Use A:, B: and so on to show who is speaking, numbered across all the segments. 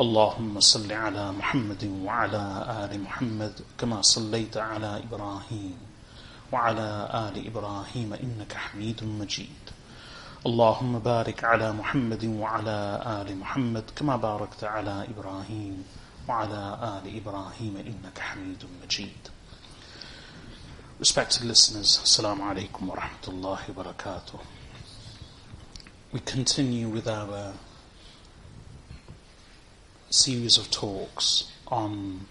A: اللهم صل على محمد وعلى آل محمد كما صليت على إبراهيم وعلى آل إبراهيم إنك حميد مجيد اللهم بارك على محمد وعلى آل محمد كما باركت على إبراهيم وعلى آل إبراهيم إنك حميد مجيد Respected listeners, Assalamu alaikum wa rahmatullahi wa barakatuh. We continue with our series of talks on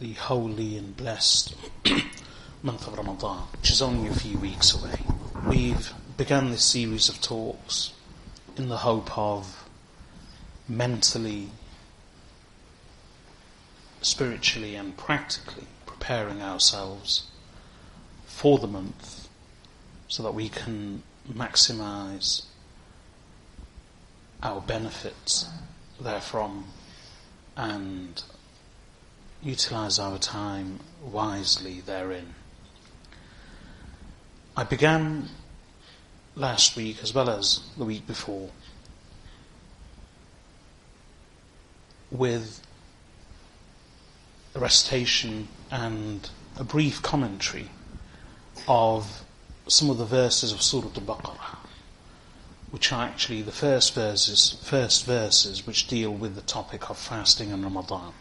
A: the holy and blessed month of Ramadan, which is only a few weeks away. We've begun this series of talks in the hope of mentally, spiritually, and practically preparing ourselves for the month so that we can maximize our benefits therefrom and utilize our time wisely therein. I began last week as well as the week before with a recitation and a brief commentary of some of the verses of Surah Al-Baqarah which are actually the first verses, first verses which deal with the topic of fasting in Ramadan.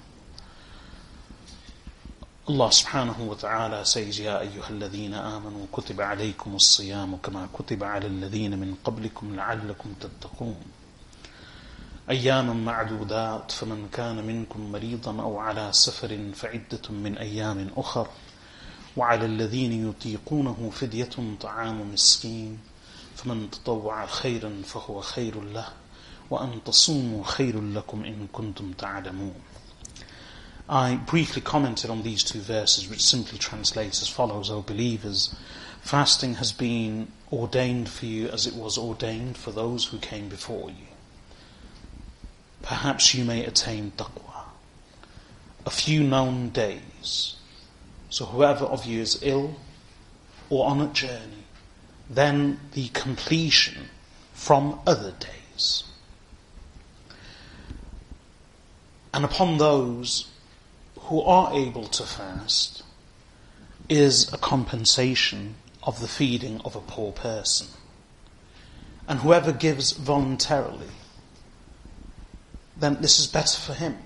A: Allah subhanahu wa ta'ala says, يا أيها الذين آمنوا كتب عليكم الصيام كما كتب على الذين من قبلكم لعلكم تتقون أياما معدودات فمن كان منكم مريضا أو على سفر فعدة من أيام أخر وعلى الذين يطيقونه فدية طعام مسكين فمن تطوع خيرا فهو خير له وأن تصوموا خير لكم إن كنتم تعلمون I briefly commented on these two verses which simply translates as follows, O believers, fasting has been ordained for you as it was ordained for those who came before you. Perhaps you may attain taqwa. A few known days. So whoever of you is ill or on a journey, then the completion from other days. And upon those who are able to fast is a compensation of the feeding of a poor person. And whoever gives voluntarily, then this is better for him.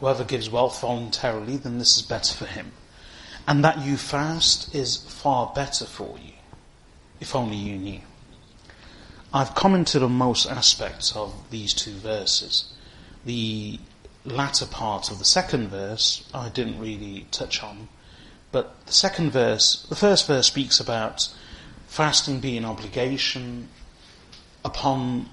A: Whoever gives wealth voluntarily, then this is better for him. And that you fast is far better for you, if only you knew. I've commented on most aspects of these two verses. The latter part of the second verse I didn't really touch on, but the second verse, the first verse speaks about fasting being an obligation upon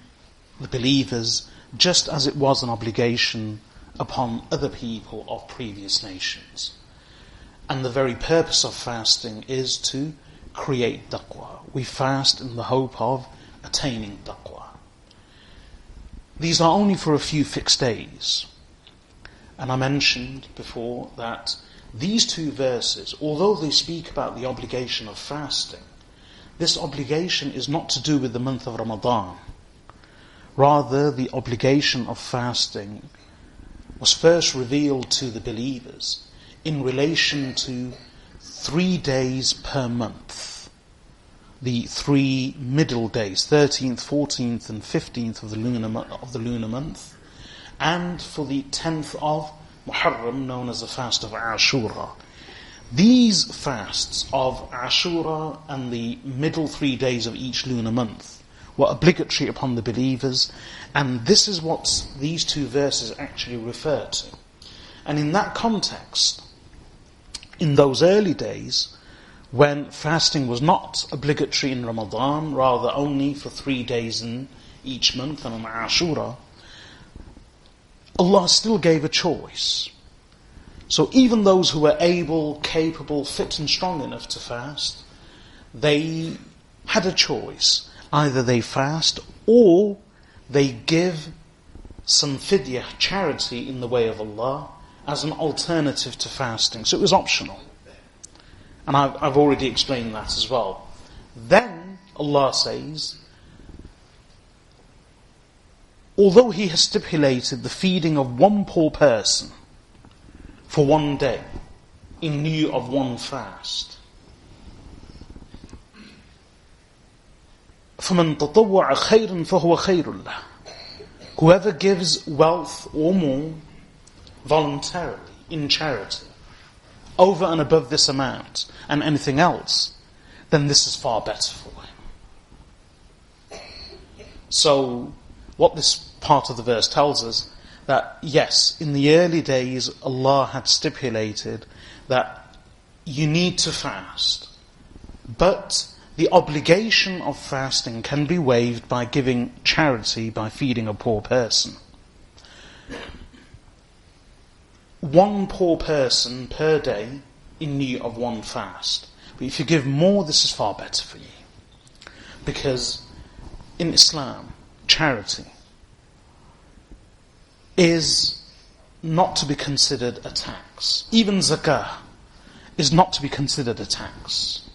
A: the believers just as it was an obligation upon other people of previous nations. And the very purpose of fasting is to create taqwa. We fast in the hope of attaining taqwa. These are only for a few fixed days. And I mentioned before that these two verses, although they speak about the obligation of fasting, this obligation is not to do with the month of Ramadan. Rather, the obligation of fasting was first revealed to the believers in relation to three days per month. The three middle days, 13th, 14th and 15th of the lunar, of the lunar month, and for the 10th of Muharram known as the fast of Ashura. These fasts of Ashura and the middle three days of each lunar month were obligatory upon the believers, and this is what these two verses actually refer to. And in that context, in those early days, when fasting was not obligatory in Ramadan, rather only for three days in each month and on Ashura, Allah still gave a choice. So even those who were able, capable, fit and strong enough to fast, they had a choice. Either they fast or they give some fidyah, charity in the way of Allah, as an alternative to fasting. So it was optional. And I've, I've already explained that as well. Then Allah says, although He has stipulated the feeding of one poor person, for one day in lieu of one fast. فَمَنْ تَطَوَّعَ خَيْرًا فَهُوَ خَيْرٌ لَهُ Whoever gives wealth or more voluntarily, in charity, over and above this amount and anything else, then this is far better for him. So, what this part of the verse tells us that yes, in the early days, Allah had stipulated that you need to fast, but the obligation of fasting can be waived by giving charity by feeding a poor person. One poor person per day in need of one fast. But if you give more, this is far better for you. Because in Islam, charity is not to be considered a tax. Even zakah is not to be considered a tax.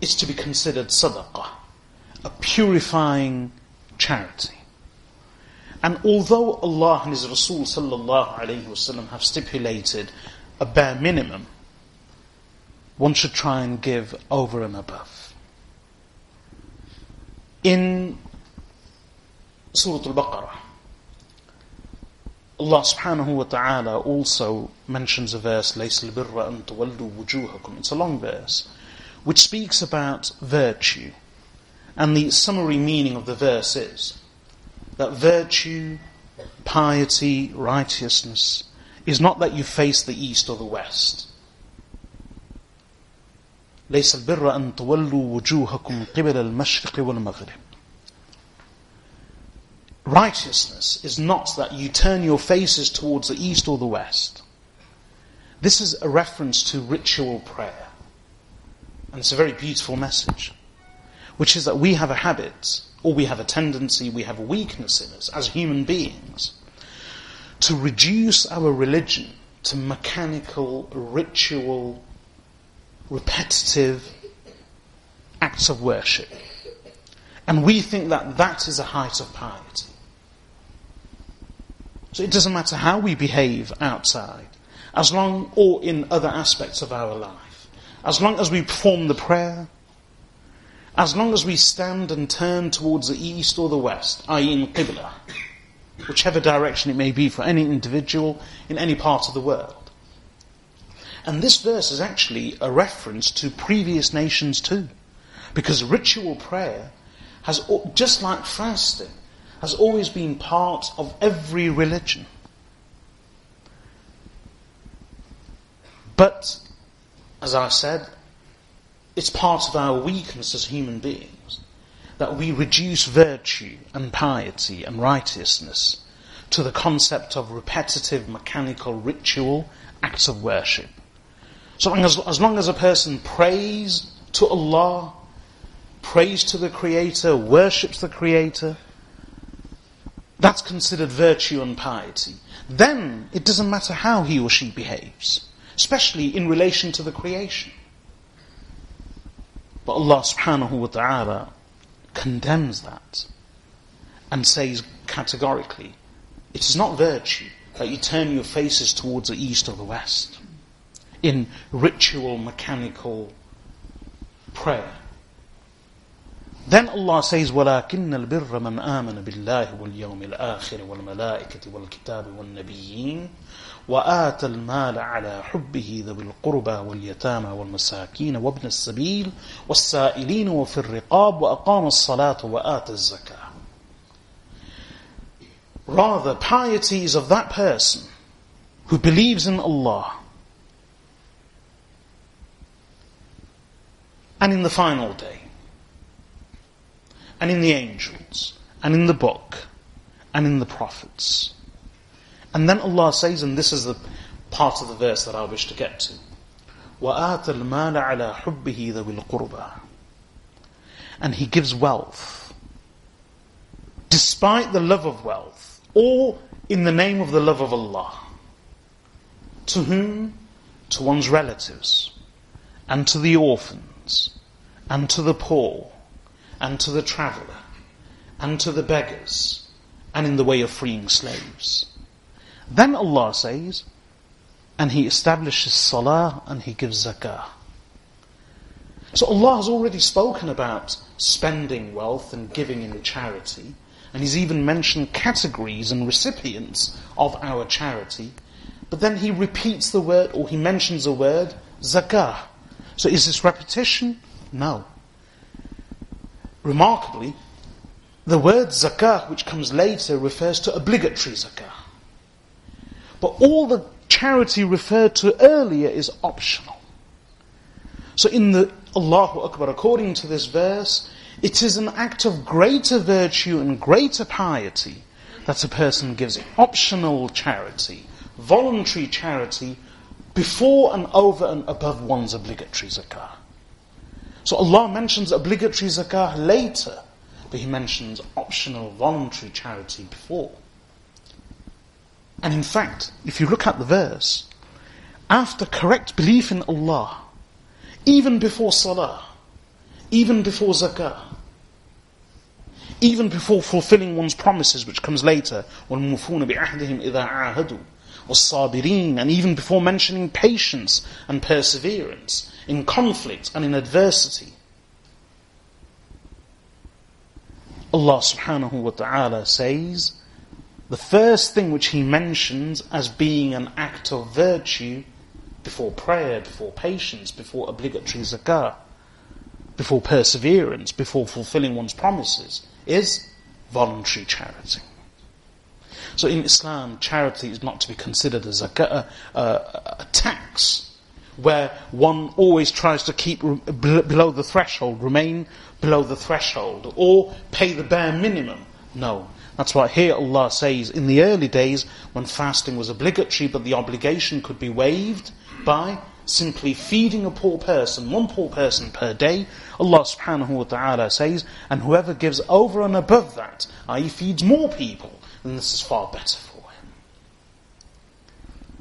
A: It's to be considered sadaqah, a purifying charity. And although Allah and His Rasul sallallahu alayhi wasallam have stipulated a bare minimum, one should try and give over and above. In Surah Al-Baqarah, Allah subhanahu wa ta'ala also mentions a verse, لَيْسَ الْبِرَّ أَن تُوَلُّوا وُجُوهَكُمْ It's a long verse, which speaks about virtue. And the summary meaning of the verse is that virtue, piety, righteousness is not that you face the east or the west. ليس البر أن تولوا وجوهكم قبل المشرق والمغرب Righteousness is not that you turn your faces towards the east or the west. This is a reference to ritual prayer. And it's a very beautiful message. Which is that we have a habit, or we have a tendency, we have a weakness in us as human beings, to reduce our religion to mechanical, ritual, repetitive acts of worship. And we think that that is a height of piety. So it doesn't matter how we behave outside, as long, or in other aspects of our life, as long as we perform the prayer, as long as we stand and turn towards the east or the west, i.e. in Qibla, whichever direction it may be for any individual in any part of the world. And this verse is actually a reference to previous nations too. Because ritual prayer has, just like fasting, has always been part of every religion. But, as I said, it's part of our weakness as human beings that we reduce virtue and piety and righteousness to the concept of repetitive mechanical ritual acts of worship. So as, as long as a person prays to Allah, prays to the Creator, worships the Creator, that's considered virtue and piety. Then it doesn't matter how he or she behaves, especially in relation to the creation. But Allah subhanahu wa ta'ala condemns that and says categorically, it is not virtue that you turn your faces towards the east or the west in ritual, mechanical prayer. Then Allah says, وَلَكِنَّ الْبِرَّ مَنْ آمَنَ بِاللَّهِ وَالْيَوْمِ الْآخِرِ وَالْمَلَائِكَةِ وَالْكِتَابِ وَالنَّبِيِّينَ وآتى المال على حبه ذوي القربى واليتامى والمساكين وابن السبيل والسائلين وفي الرقاب وأقام الصلاة وآتى الزكاة Rather, piety is of that person who believes in Allah and in the final day and in the angels and in the book and in the prophets and then Allah says, and this is the part of the verse that I wish to get to. وَآتَ الْمَالَ عَلَى حُبِّهِ ذَوِي الْقُرْبَى And He gives wealth. Despite the love of wealth, or in the name of the love of Allah. To whom? To one's relatives, and to the orphans, and to the poor, and to the traveller, and to the beggars, and in the way of freeing slaves. Then Allah says, and He establishes salah and He gives zakah. So Allah has already spoken about spending wealth and giving in charity, and He's even mentioned categories and recipients of our charity. But then He repeats the word, or He mentions the word, zakah. So is this repetition? No. Remarkably, the word zakah, which comes later, refers to obligatory zakah. But all the charity referred to earlier is optional. So in the Allahu Akbar, according to this verse, it is an act of greater virtue and greater piety that a person gives optional charity, voluntary charity, before and over and above one's obligatory zakah. So Allah mentions obligatory zakah later, but He mentions optional voluntary charity before. And in fact, if you look at the verse, after correct belief in Allah, even before salah, even before zakah, even before fulfilling one's promises, which comes later, وَالْمُفُونَ بِعَهْدِهِمْ إِذَا عَاهَدُوا وَالصَّابِرِينَ And even before mentioning patience and perseverance in conflict and in adversity. Allah subhanahu wa ta'ala says, the first thing which he mentions as being an act of virtue before prayer, before patience, before obligatory zakah, before perseverance, before fulfilling one's promises, is voluntary charity. So in Islam, charity is not to be considered as a, a, a tax where one always tries to keep below the threshold, remain below the threshold, or pay the bare minimum. No. That's why here Allah says, in the early days when fasting was obligatory, but the obligation could be waived by simply feeding a poor person, one poor person per day, Allah subhanahu wa ta'ala says, and whoever gives over and above that, i.e. feeds more people, then this is far better for him.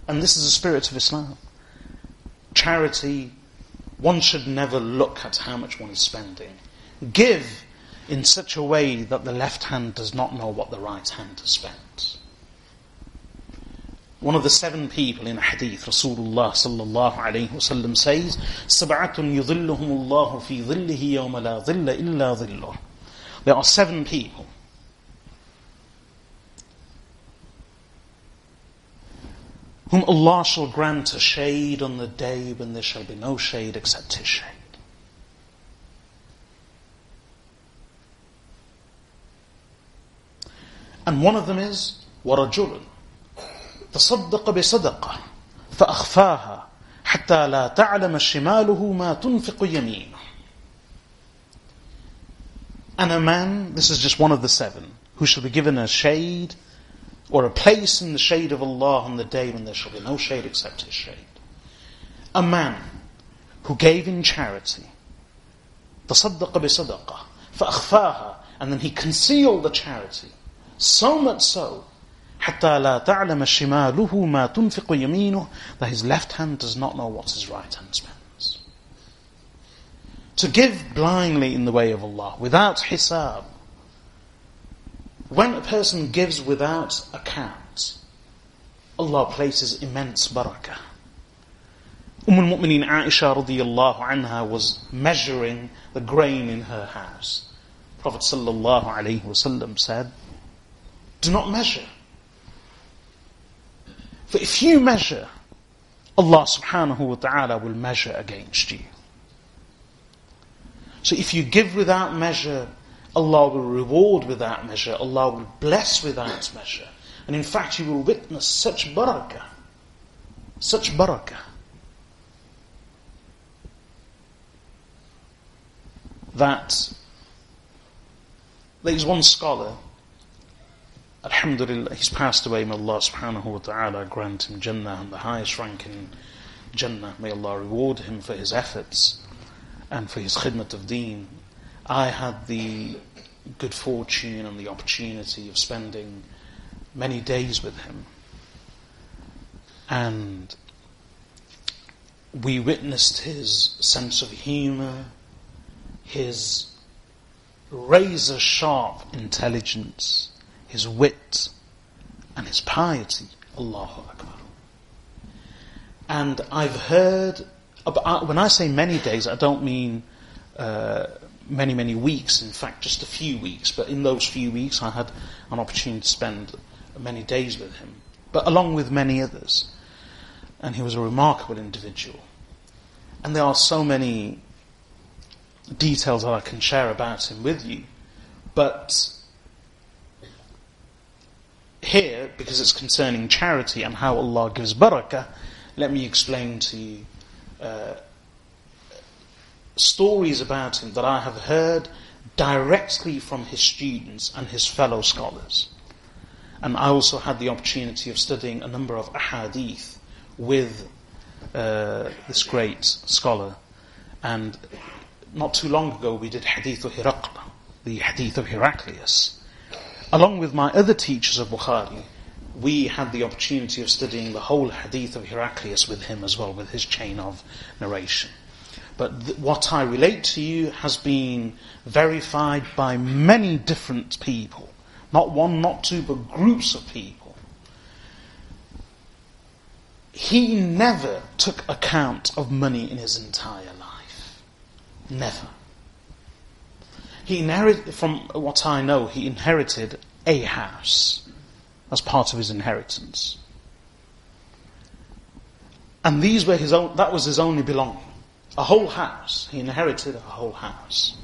A: And this is the spirit of Islam. Charity, one should never look at how much one is spending. Give in such a way that the left hand does not know what the right hand has spent. One of the seven people in a hadith, Rasulullah sallallahu alayhi wasallam says, سَبْعَةٌ يُظِلُّهُمُ اللَّهُ فِي ظِلِّهِ يَوْمَ لَا ظِلَّ إِلَّا ظِلُّهُ There are seven people whom Allah shall grant a shade on the day when there shall be no shade except His shade. And one of them is ورجل تصدق بصدقة فأخفاها حتى لا تعلم شماله ما تنفق يمينه. And a man, this is just one of the seven, who shall be given a shade or a place in the shade of Allah on the day when there shall be no shade except His shade. A man who gave in charity, تصدق بصدقة فأخفاها, and then he concealed the charity. So much so, حتى لا تعلم شماله ما تنفق يمينه that his left hand does not know what his right hand spends. To give blindly in the way of Allah, without hisab. When a person gives without account, Allah places immense barakah. Umm al-Mu'mineen Aisha radiyallahu anha was measuring the grain in her house. Prophet sallallahu alaihi wasallam said, do not measure. For if you measure, Allah subhanahu wa ta'ala will measure against you. So if you give without measure, Allah will reward without measure, Allah will bless without measure. And in fact, you will witness such barakah, such barakah. That there is one scholar, Alhamdulillah, he's passed away, may Allah subhanahu wa ta'ala grant him Jannah and the highest rank in Jannah. May Allah reward him for his efforts and for his khidmat of deen. I had the good fortune and the opportunity of spending many days with him. And we witnessed his sense of humour, his razor sharp intelligence, his wit, and his piety. Allahu Akbar. And I've heard, when I say many days, I don't mean uh, many, many weeks, in fact, just a few weeks. But in those few weeks, I had an opportunity to spend many days with him, but along with many others. And he was a remarkable individual. And there are so many details that I can share about him with you. But here, because it's concerning charity and how Allah gives barakah, let me explain to you uh, stories about him that I have heard directly from his students and his fellow scholars. And I also had the opportunity of studying a number of ahadith with uh, this great scholar. And not too long ago we did Hadith of Hiraql, the Hadith of Heraclius. Along with my other teachers of Bukhari, we had the opportunity of studying the whole Hadith of Heraclius with him as well, with his chain of narration. But th- what I relate to you has been verified by many different people. Not one, not two, but groups of people. He never took account of money in his entire life. Never. He inherited, from what I know, he inherited a house as part of his inheritance. And these were his own, that was his only belonging. A whole house. He inherited a whole house.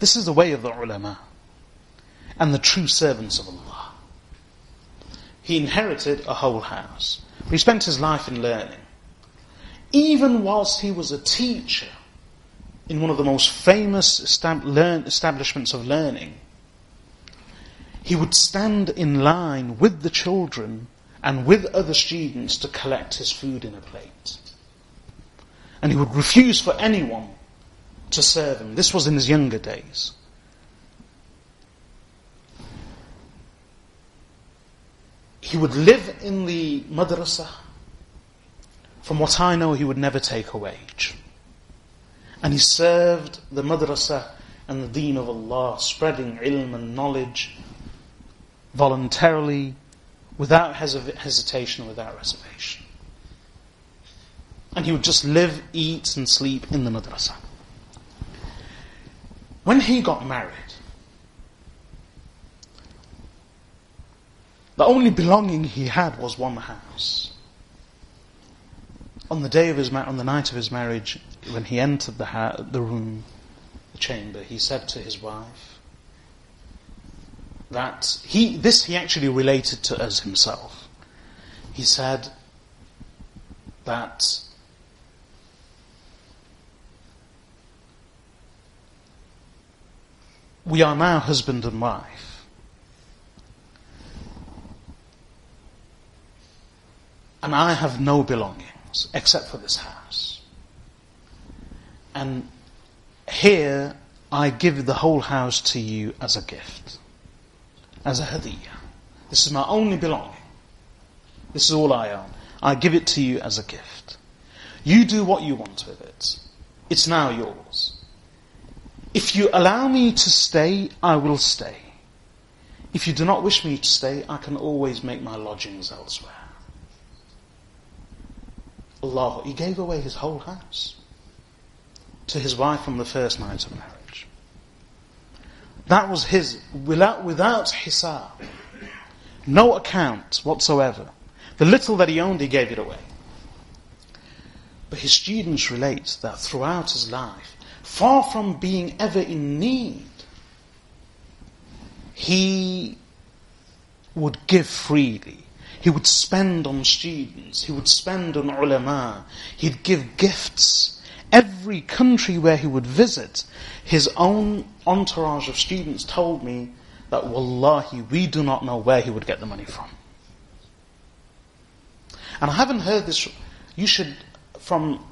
A: This is the way of the ulama and the true servants of Allah. He inherited a whole house. He spent his life in learning. Even whilst he was a teacher in one of the most famous establishments of learning, he would stand in line with the children and with other students to collect his food in a plate and he would refuse for anyone to serve him. This was in his younger days. He would live in the madrasa. From what I know, he would never take a wage. And he served the madrasa and the deen of Allah, spreading ilm and knowledge voluntarily, without hesitation, without reservation and he would just live, eat, and sleep in the madrasa. When he got married, the only belonging he had was one house. On the day of his ma- on the night of his marriage, when he entered the ha- the room, the chamber, he said to his wife that he this he actually related to us himself. He said that we are now husband and wife. And I have no belongings except for this house. And here I give the whole house to you as a gift, as a hadiyah. This is my only belonging. This is all I own. I give it to you as a gift. You do what you want with it. It's now yours. If you allow me to stay, I will stay. If you do not wish me to stay, I can always make my lodgings elsewhere. Allah, He gave away His whole house to His wife on the first night of marriage. That was his, without, without hisab. No account whatsoever. The little that he owned, he gave it away. But his students relate that throughout his life, far from being ever in need, he would give freely. He would spend on students. He would spend on ulama. He'd give gifts. Every country where he would visit, his own entourage of students told me that wallahi, we do not know where he would get the money from. And I haven't heard this, you should, from,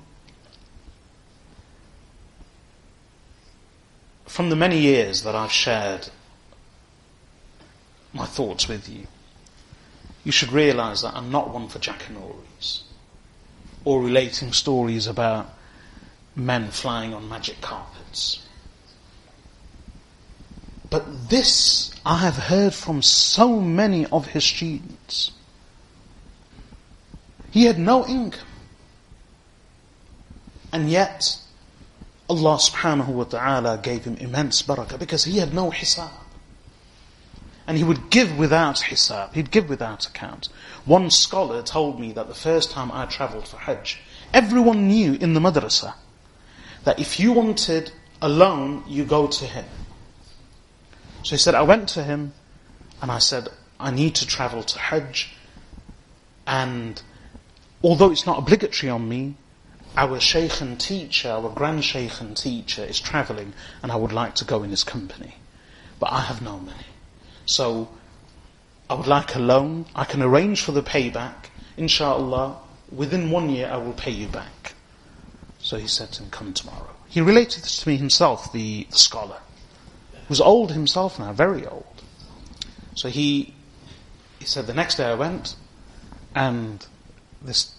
A: from the many years that I've shared my thoughts with you, you should realize that I'm not one for jackanories or relating stories about men flying on magic carpets. But this I have heard from so many of his students. He had no income. And yet, Allah subhanahu wa ta'ala gave him immense barakah because he had no hisab. And he would give without hisab, he'd give without account. One scholar told me that the first time I travelled for Hajj, everyone knew in the madrasa that if you wanted a loan, you go to him. So he said, I went to him and I said, I need to travel to Hajj and although it's not obligatory on me, our sheikh and teacher, our grand sheikh and teacher is travelling and I would like to go in his company. But I have no money. So I would like a loan. I can arrange for the payback. Inshallah, within one year I will pay you back. So he said to him, come tomorrow. He related this to me himself, the, the scholar. Was old himself now, very old. So he, he said, the next day I went, and this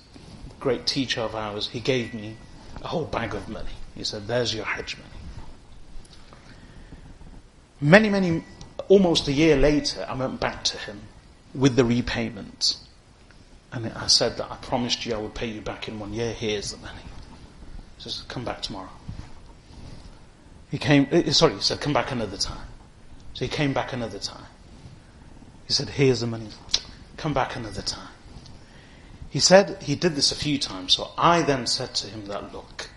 A: great teacher of ours, he gave me a whole bag of money. He said, there's your Hajj money. Many, many, almost a year later, I went back to him with the repayment. And I said that I promised you I would pay you back in one year. Here's the money. He says, come back tomorrow. He came, eh, sorry, he said, come back another time. So he came back another time. He said, here's the money. Come back another time. He said he did this a few times, so I then said to him that, look,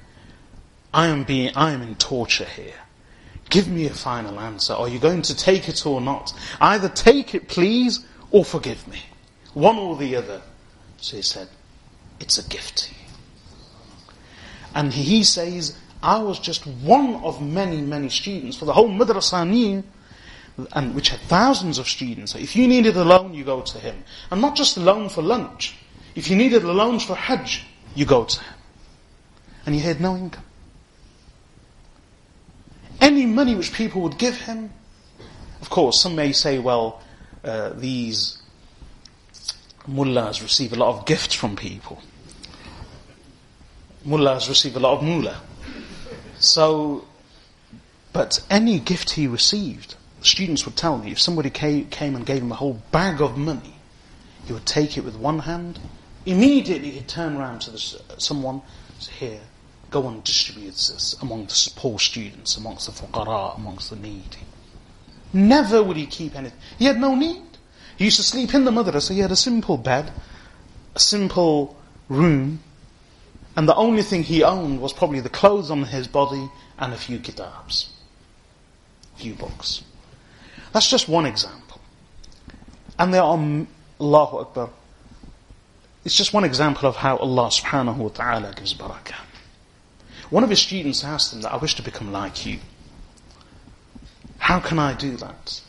A: I am being, I am in torture here. Give me a final answer. Are you going to take it or not? Either take it, please, or forgive me. One or the other. So he said, it's a gift. And he says, I was just one of many, many students for the whole madrasa and which had thousands of students. So if you needed a loan, you go to him. And not just a loan for lunch. If you needed a loan for Hajj, you go to him. And he had no income. Any money which people would give him, of course, some may say, well, uh, these mullahs receive a lot of gifts from people mullahs receive a lot of moolah. So, but any gift he received, students would tell me, if somebody came and gave him a whole bag of money, he would take it with one hand, immediately he'd turn around to someone, say, here, go and distribute this amongst the poor students, amongst the fuqara, amongst the needy. Never would he keep anything. He had no need. He used to sleep in the madrasa. He had a simple bed, a simple room, and the only thing he owned was probably the clothes on his body and a few kitabs. A few books. That's just one example. And there are, Allahu Akbar, it's just one example of how Allah subhanahu wa ta'ala gives barakah. One of his students asked him that I wish to become like you. How can I do that?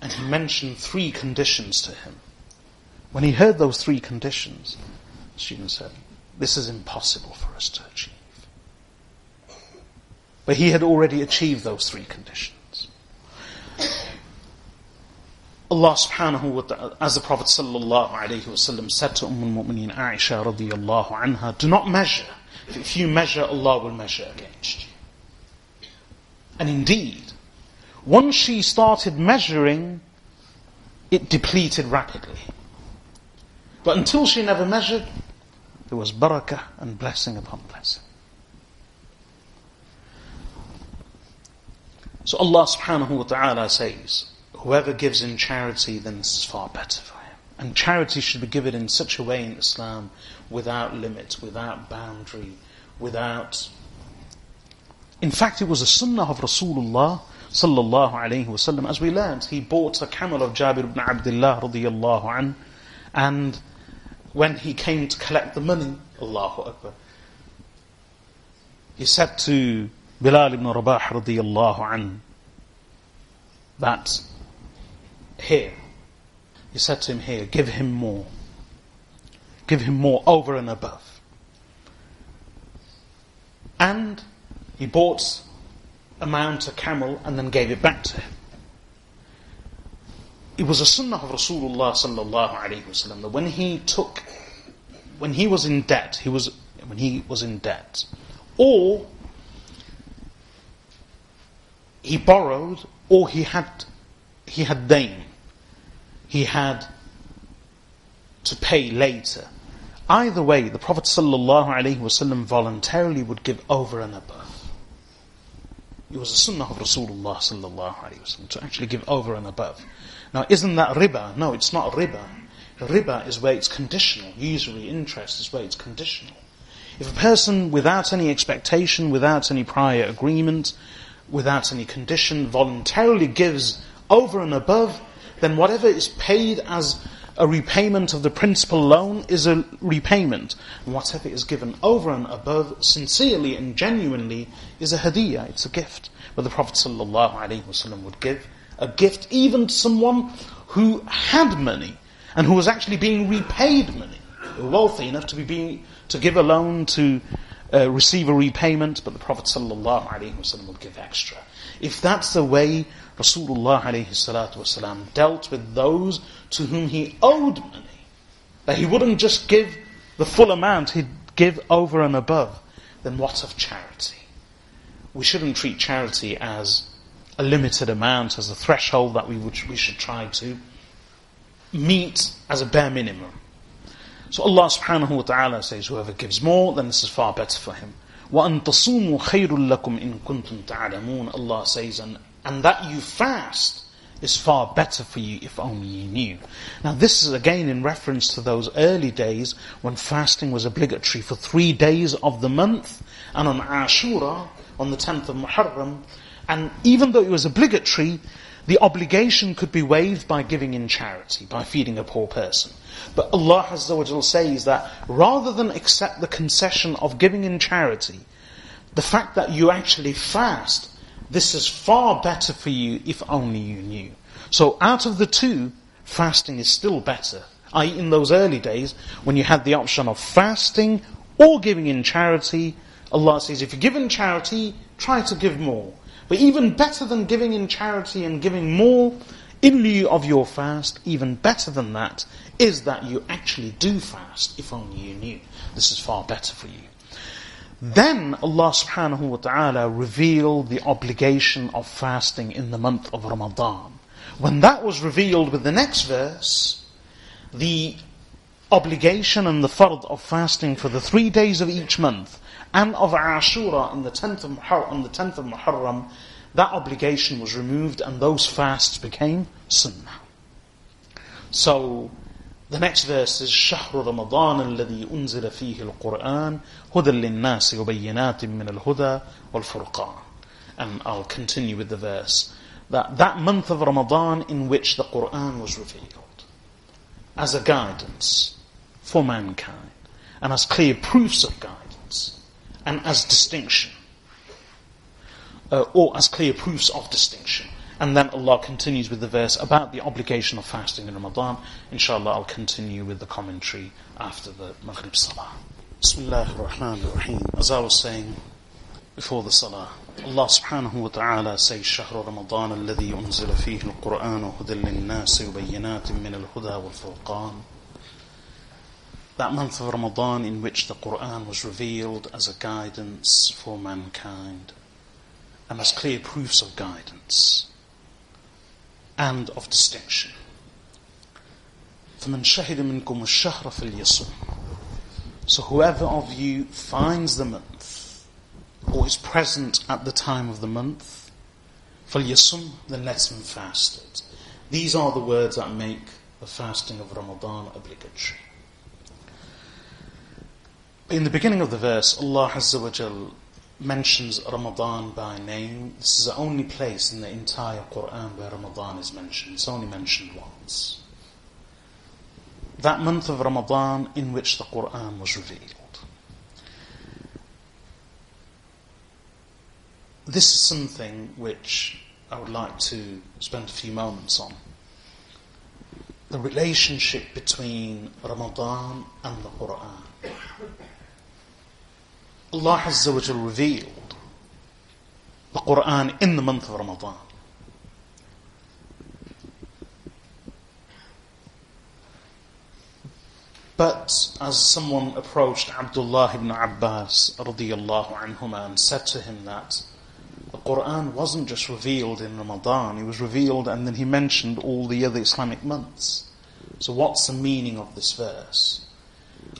A: And he mentioned three conditions to him. When he heard those three conditions, the student said, this is impossible for us to achieve. But he had already achieved those three conditions. Allah subhanahu wa ta'ala, as the Prophet sallallahu alayhi wasallam said to Umm al-Mu'mineen Aisha radiyallahu anha, do not measure. If you measure, Allah will measure against you. And indeed, once she started measuring, it depleted rapidly. But until she never measured, there was barakah and blessing upon blessing. So Allah subhanahu wa ta'ala says, whoever gives in charity, then this is far better for him. And charity should be given in such a way in Islam without limit, without boundary, without. In fact, it was a sunnah of Rasulullah sallallahu alayhi wasallam. As we learned, he bought a camel of Jabir ibn Abdullah radiyallahu an, and when he came to collect the money, Allahu Akbar, he said to Bilal ibn Rabah radiyallahu an that here, he said to him here, give him more. Give him more over and above. And he bought a mount, a camel, and then gave it back to him. It was a sunnah of Rasulullah sallallahu alaihi wasallam that when he took, when he was in debt, he was when he was in debt, or he borrowed, or he had he had dain, he had to pay later. Either way, the Prophet sallallahu alayhi wasallam voluntarily would give over and above. It was a sunnah of Rasulullah sallallahu alayhi wasallam to actually give over and above. Now, isn't that riba? No, it's not riba. Riba is where it's conditional. Usury interest is where it's conditional. If a person, without any expectation, without any prior agreement, without any condition, voluntarily gives over and above, then whatever is paid as a repayment of the principal loan is a repayment. And whatever is given over and above, sincerely and genuinely, is a hadiyah, it's a gift. But the Prophet ﷺ would give a gift even to someone who had money and who was actually being repaid money, wealthy enough to be being, to give a loan to uh, receive a repayment, but the Prophet ﷺ would give extra. If that's the way Rasulullah ﷺ dealt with those to whom he owed money, that he wouldn't just give the full amount, he'd give over and above, then what of charity? We shouldn't treat charity as a limited amount, as a threshold that we, would, we should try to meet as a bare minimum. So Allah subhanahu wa ta'ala says, whoever gives more, then this is far better for him. وَأَن تَصُومُوا خَيْرٌ لَكُمْ إِن كُنْتُمْ تَعْلَمُونَ Allah says, and and that you fast is far better for you if only you knew. Now this is again in reference to those early days when fasting was obligatory for three days of the month and on Ashura, on the 10th of Muharram, and even though it was obligatory, the obligation could be waived by giving in charity, by feeding a poor person. But Allah Azza wa says that rather than accept the concession of giving in charity, the fact that you actually fast this is far better for you if only you knew. So out of the two, fasting is still better. I.e. in those early days, when you had the option of fasting or giving in charity, Allah says, if you give in charity, try to give more. But even better than giving in charity and giving more in lieu of your fast, even better than that, is that you actually do fast, if only you knew. This is far better for you. Then Allah subhanahu wa ta'ala revealed the obligation of fasting in the month of Ramadan. When that was revealed with the next verse, the obligation and the fard of fasting for the three days of each month and of Ashura on the 10th of Muharram, on the 10th of Muharram, that obligation was removed and those fasts became sunnah. So the next verse is شهر رمضان الذي أنزل فيه القرآن هدى للناس وبينات من الهدى والفرقان. And I'll continue with the verse that that month of Ramadan in which the Quran was revealed as a guidance for mankind and as clear proofs of guidance and as distinction uh, or as clear proofs of distinction and then Allah continues with the verse about the obligation of fasting in Ramadan. Inshallah, I'll continue with the commentary after the Maghrib Salah. Bismillah ar-Rahman ar-Rahim. As I was saying before the Salah, Allah subhanahu wa ta'ala says, شهر رمضان الذي أنزل فيه القرآن هدى للناس وبينات من الهدى والفرقان. That month of Ramadan in which the Quran was revealed as a guidance for mankind and as clear proofs of guidance and of distinction. فَمَنْ شَهِدَ مِنْكُمُ الشَّهْرَ فَلْيَصُمْ So whoever of you finds the month, or is present at the time of the month, فَلْيَصُمْ Then let him fast it. These are the words that make the fasting of Ramadan obligatory. In the beginning of the verse, Allah Azza wa Jal mentions Ramadan by name. This is the only place in the entire Quran where Ramadan is mentioned. It's only mentioned once. That month of Ramadan in which the Quran was revealed. This is something which I would like to spend a few moments on. The relationship between Ramadan and the Quran. Allah Azza wa Jal revealed the Quran in the month of Ramadan. But as someone approached Abdullah ibn Abbas radiallahu and said to him that the Quran wasn't just revealed in Ramadan, it was revealed and then he mentioned all the other Islamic months. So what's the meaning of this verse?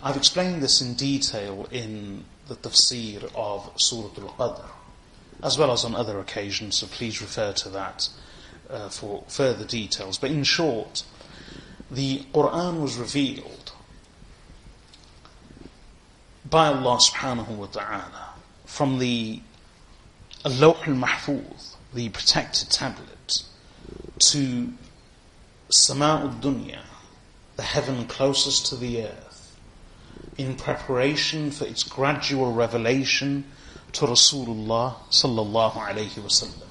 A: I've explained this in detail in the tafsir of Surah Al-Qadr, as well as on other occasions, so please refer to that uh, for further details. But in short, the Quran was revealed by Allah subhanahu wa ta'ala from the Lawh al-Mahfuz, the protected tablet, to Sama'ud Dunya, the heaven closest to the earth, in preparation for its gradual revelation to Rasulullah sallallahu alayhi wasallam.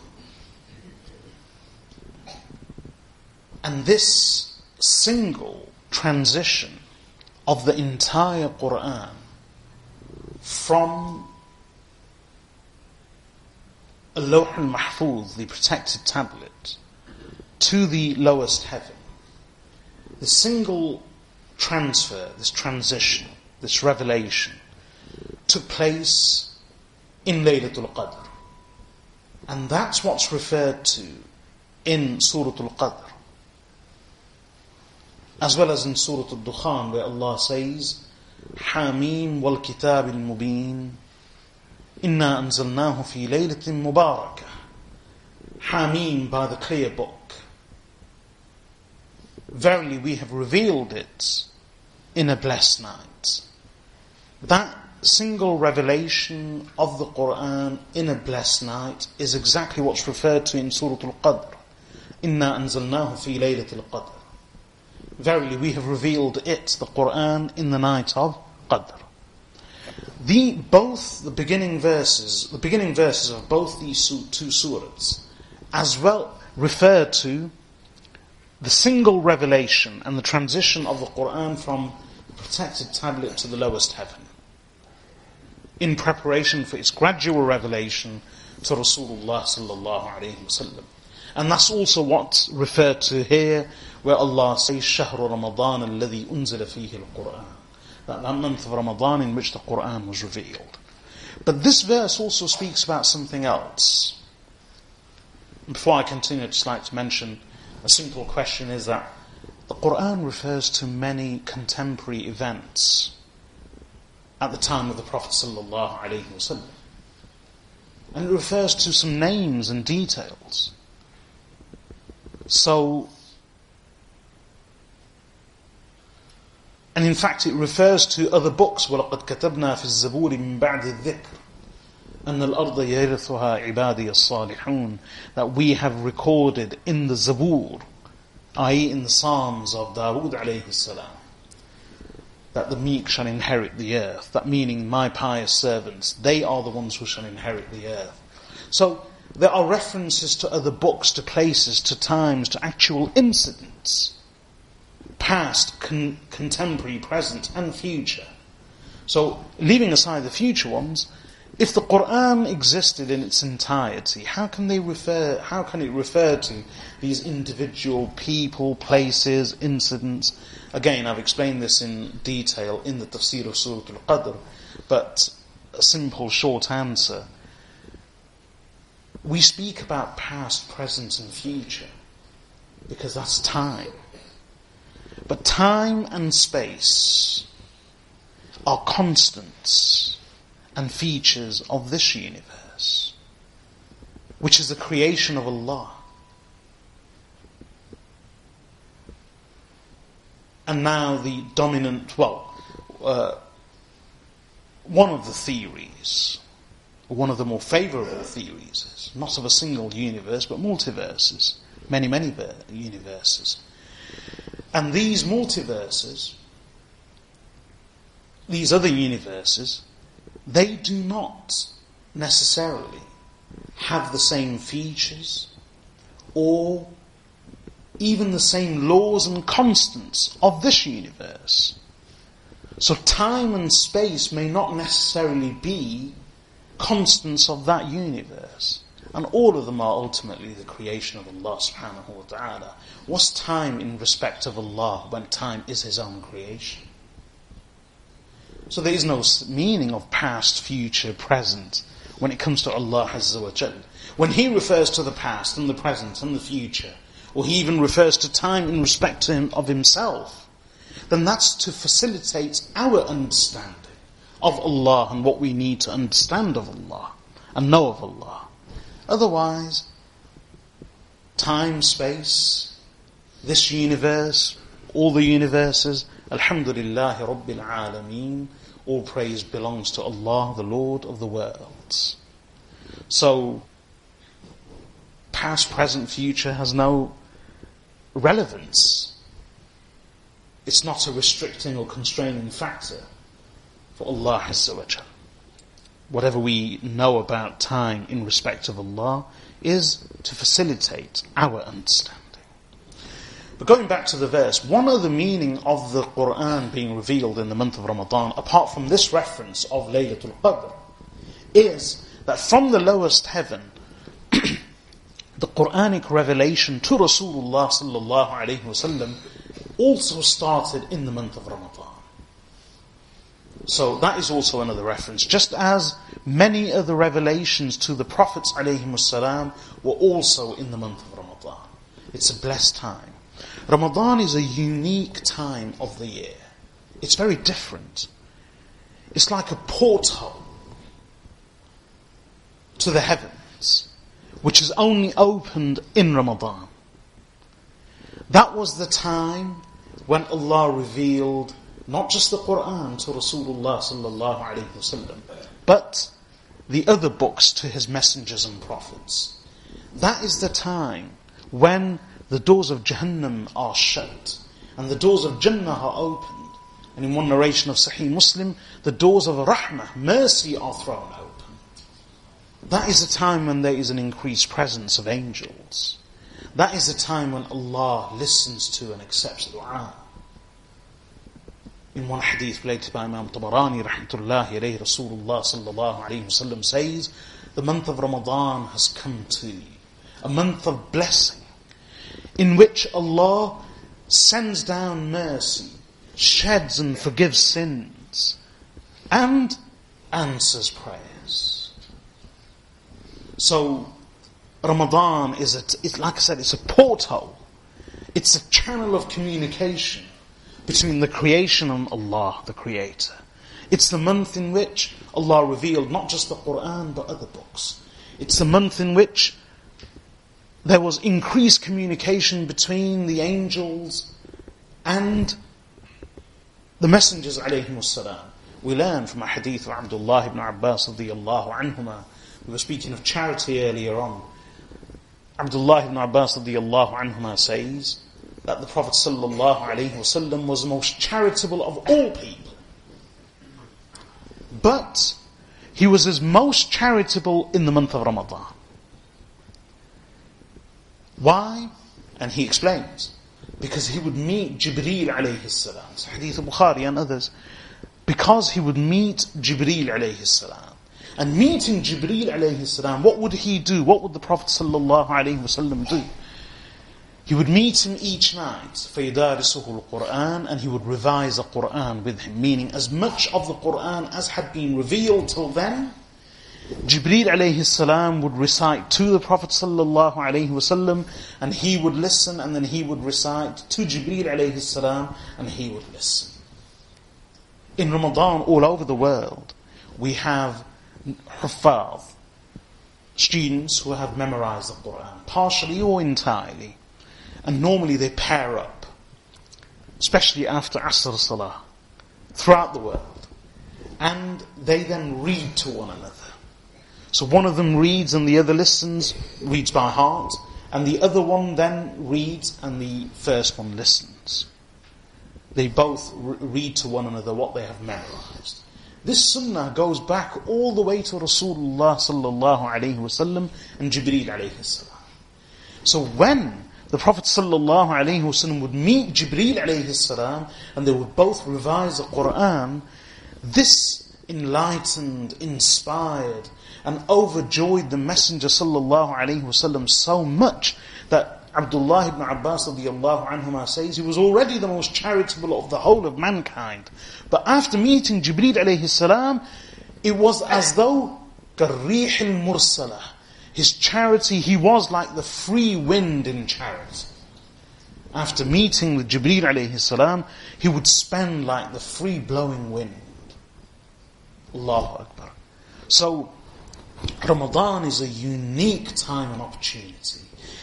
A: And this single transition of the entire Quran from Lawh al-Mahfuz, the protected tablet, to the lowest heaven, the single transfer, this transition, this revelation, took place in Laylatul Qadr. And that's what's referred to in Surah Al-Qadr. As well as in Surah Al-Dukhan where Allah says, حاميم والكتاب المبين إنا أنزلناه في ليلة مباركة Hamim by the clear book. Verily we have revealed it in a blessed night. That single revelation of the Quran in a blessed night is exactly what's referred to in Surah Al-Qadr. Inna anzalnahu fi laylatil qadr. Verily we have revealed it, the Quran, in the night of Qadr. The, both the beginning verses, the beginning verses of both these two surahs, as well refer to the single revelation and the transition of the Quran from the protected tablet to the lowest heaven in preparation for its gradual revelation to Rasulullah sallallahu alayhi wasallam. And that's also what's referred to here, where Allah says, شهر رمضان الذي أنزل فيه القرآن. That, that month of Ramadan in which the Quran was revealed. But this verse also speaks about something else. Before I continue, I'd just like to mention a simple question is that the Quran refers to many contemporary events at the time of the Prophet sallallahu alaihi wasallam. And it refers to some names and details. So, and in fact it refers to other books. وَلَقَدْ كَتَبْنَا فِي الزَّبُورِ مِن بَعْدِ الذِّكْرِ أن الأرض يرثها عبادي الصالحون that we have recorded in the Zabur, i.e. in the Psalms of Dawood alayhi salam that the meek shall inherit the earth. That meaning my pious servants, they are the ones who shall inherit the earth. So there are references to other books, to places, to times, to actual incidents. Past, con- contemporary, present and future. So leaving aside the future ones, if the Quran existed in its entirety, how can they refer, how can it refer to these individual people, places, incidents? Again, I've explained this in detail in the tafsir of Surah Al-Qadr, but a simple short answer. We speak about past, present and future because that's time. But time and space are constants and features of this universe. which is the creation of Allah. And now the dominant, well, uh, one of the theories, one of the more favourable theories is not of a single universe, but multiverses, many, many universes. And these multiverses, these other universes, they do not necessarily have the same features or even the same laws and constants of this universe. So time and space may not necessarily be constants of that universe. And all of them are ultimately the creation of Allah subhanahu wa ta'ala. What's time in respect of Allah when time is His own creation? So there is no meaning of past, future, present when it comes to Allah Azza wa Jal. When He refers to the past and the present and the future, or He even refers to time in respect to him, of Himself, then that's to facilitate our understanding of Allah and what we need to understand of Allah and know of Allah. Otherwise, time, space, this universe, all the universes, Alhamdulillah Rabbil Alameen, all praise belongs to Allah, the Lord of the worlds. So, past, present, future has no relevance. It's not a restricting or constraining factor for Allah Azza wa Whatever we know about time in respect of Allah is to facilitate our understanding. But going back to the verse, one other meaning of the Quran being revealed in the month of Ramadan, apart from this reference of Laylatul Qadr, is that from the lowest heaven, the Quranic revelation to Rasulullah sallallahu alaihi wasallam also started in the month of Ramadan. So that is also another reference. Just as many of the revelations to the prophets alayhi were also in the month of Ramadan. It's a blessed time. Ramadan is a unique time of the year. It's very different. It's like a portal to the heavens, which is only opened in Ramadan. That was the time when Allah revealed not just the Quran to Rasulullah sallallahu alaihi wasallam, but the other books to his messengers and prophets. That is the time when the doors of Jahannam are shut and the doors of Jannah are opened. And in one narration of Sahih Muslim, the doors of Rahmah, mercy are thrown open. That is a time when there is an increased presence of angels. That is a time when Allah listens to and accepts the dua. In one hadith related by Imam Tabarani, rahmatullahi alayhi, Rasulullah sallallahu alayhi wasallam says, the month of Ramadan has come to you. A month of blessing in which Allah sends down mercy, sheds and forgives sins, and answers prayers. So, Ramadan is, a, it's, like I said, it's a portal. It's a channel of communication between the creation and Allah, the Creator. It's the month in which Allah revealed not just the Quran, but other books. It's the month in which there was increased communication between the angels and the messengers alayhi We learn from a hadith of Abdullah ibn Abbas radiallahu anhuma. We were speaking of charity earlier on. Abdullah ibn Abbas radiallahu anhuma says that the Prophet sallallahu alayhi wasallam was the most charitable of all people. But he was his most charitable in the month of Ramadan. Why? And he explains. Because he would meet Jibreel alayhi salam. Hadith Bukhari and others. Because he would meet Jibreel alayhi salam And meeting Jibreel alayhi salam, what would he do? What would the Prophet sallallahu alayhi wasallam do? He would meet him each night, فَيَدَارِسُهُ الْقُرْآنِ And he would revise the Qur'an with him. Meaning as much of the Qur'an as had been revealed till then, Jibreel alayhi salam would recite to the Prophet sallallahu alayhi wasallam and he would listen and then he would recite to Jibreel alayhi salam and he would listen. In Ramadan all over the world we have huffaz, students who have memorized the Quran, partially or entirely, and normally they pair up, especially after Asr Salah, throughout the world, and they then read to one another. So one of them reads and the other listens, reads by heart, and the other one then reads and the first one listens. They both read to one another what they have memorized. This sunnah goes back all the way to Rasulullah sallallahu alayhi wasallam and Jibreel alayhi salam. So when the Prophet sallallahu alayhi wasallam would meet Jibreel alayhi salam and they would both revise the Quran, this enlightened, inspired, and overjoyed the Messenger sallallahu alayhi wasallam so much that Abdullah ibn Abbas radiallahu anhuma says he was already the most charitable of the whole of mankind. But after meeting Jibreel alayhi salam, it was as though كالريح المرسلة His charity, he was like the free wind in charity. After meeting with Jibreel alayhi salam, he would spend like the free blowing wind. Allahu Akbar. So, Ramadan is a unique time and opportunity.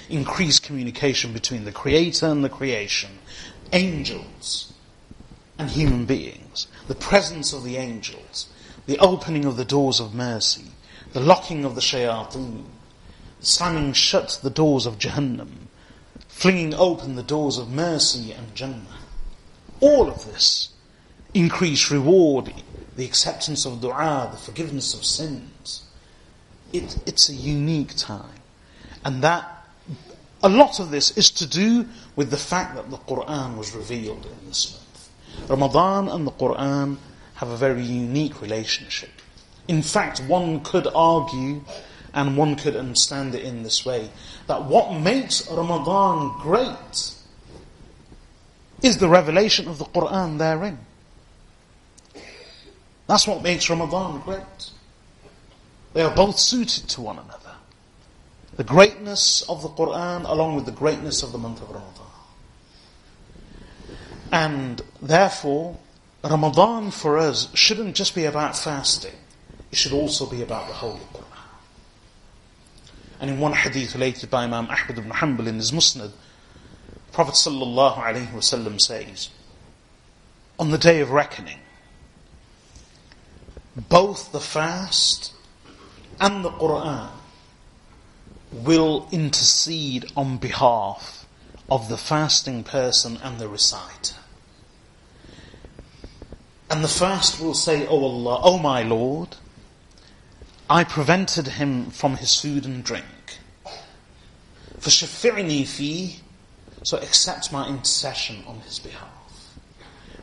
A: Increased communication between the Creator and the creation, angels and human beings, the presence of the angels, the opening of the doors of mercy, the locking of the shayateen, slamming shut the doors of Jahannam, flinging open the doors of mercy and Jannah. All of this increase reward, the acceptance of dua, the forgiveness of sins. It, it's a unique time. And that a lot of this is to do with the fact that the Quran was revealed in this month. Ramadan and the Quran have a very unique relationship. In fact, one could argue and one could understand it in this way that what makes Ramadan great is the revelation of the Quran therein. That's what makes Ramadan great. They are both suited to one another the greatness of the Quran along with the greatness of the month of Ramadan. And therefore, Ramadan for us shouldn't just be about fasting. It should also be about the Holy Quran. And in one hadith related by Imam Ahmad ibn Hanbal in his Musnad, Prophet sallallahu alaihi wasallam says, on the day of reckoning, both the fast and the Quran will intercede on behalf of the fasting person and the reciter. And the fast will say, Oh Allah, oh my Lord, I prevented him from his food and drink. For shafi'ni fi, so accept my intercession on his behalf.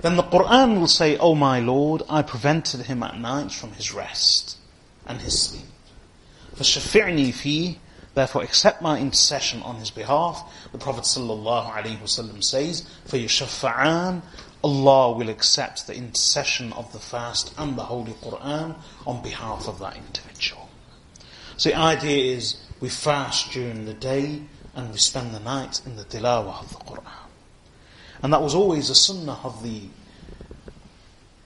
A: Then the Quran will say, Oh my Lord, I prevented him at night from his rest and his sleep. Shafi'ni fi, Therefore, accept my intercession on his behalf. The Prophet ﷺ says, For yashaffa'an, Allah will accept the intercession of the fast and the Holy Quran on behalf of that individual. So the idea is we fast during the day and we spend the night in the tilawah of the Quran. And that was always a sunnah of the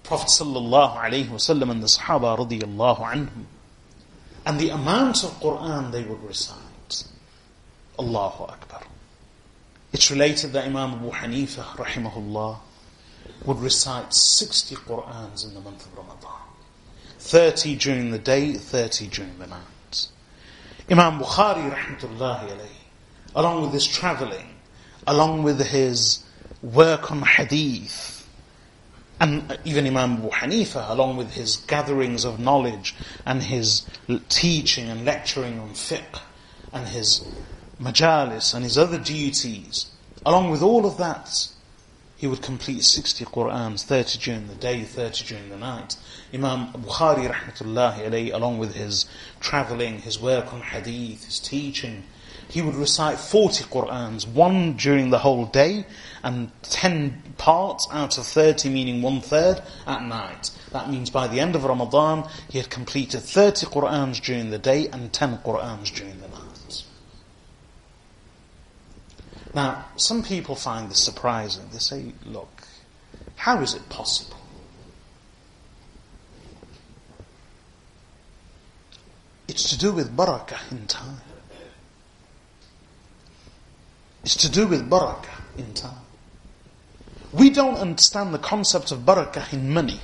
A: Prophet sallallahu ﷺ and the Sahaba radiallahu anhum and the amount of Quran they would recite. Allahu Akbar. It's related that Imam Abu Hanifa, rahimahullah, would recite 60 Qurans in the month of Ramadan. 30 during the day, 30 during the night. Imam Bukhari, rahmatullahi alayhi, along with his traveling, along with his work on hadith, and even Imam Abu Hanifa, along with his gatherings of knowledge and his teaching and lecturing on fiqh and his majalis and his other duties, along with all of that, he would complete 60 Qur'ans, 30 during the day, 30 during the night. Imam Bukhari rahmatullahi alayhi, along with his traveling, his work on hadith, his teaching, he would recite 40 Qur'ans, one during the whole day, and 10 parts out of 30, meaning one third, at night. That means by the end of Ramadan, he had completed 30 Qur'ans during the day and 10 Qur'ans during the night. Now, some people find this surprising. They say, look, how is it possible? It's to do with barakah in time. It's to do with barakah in time. We don't understand the concept of barakah in money.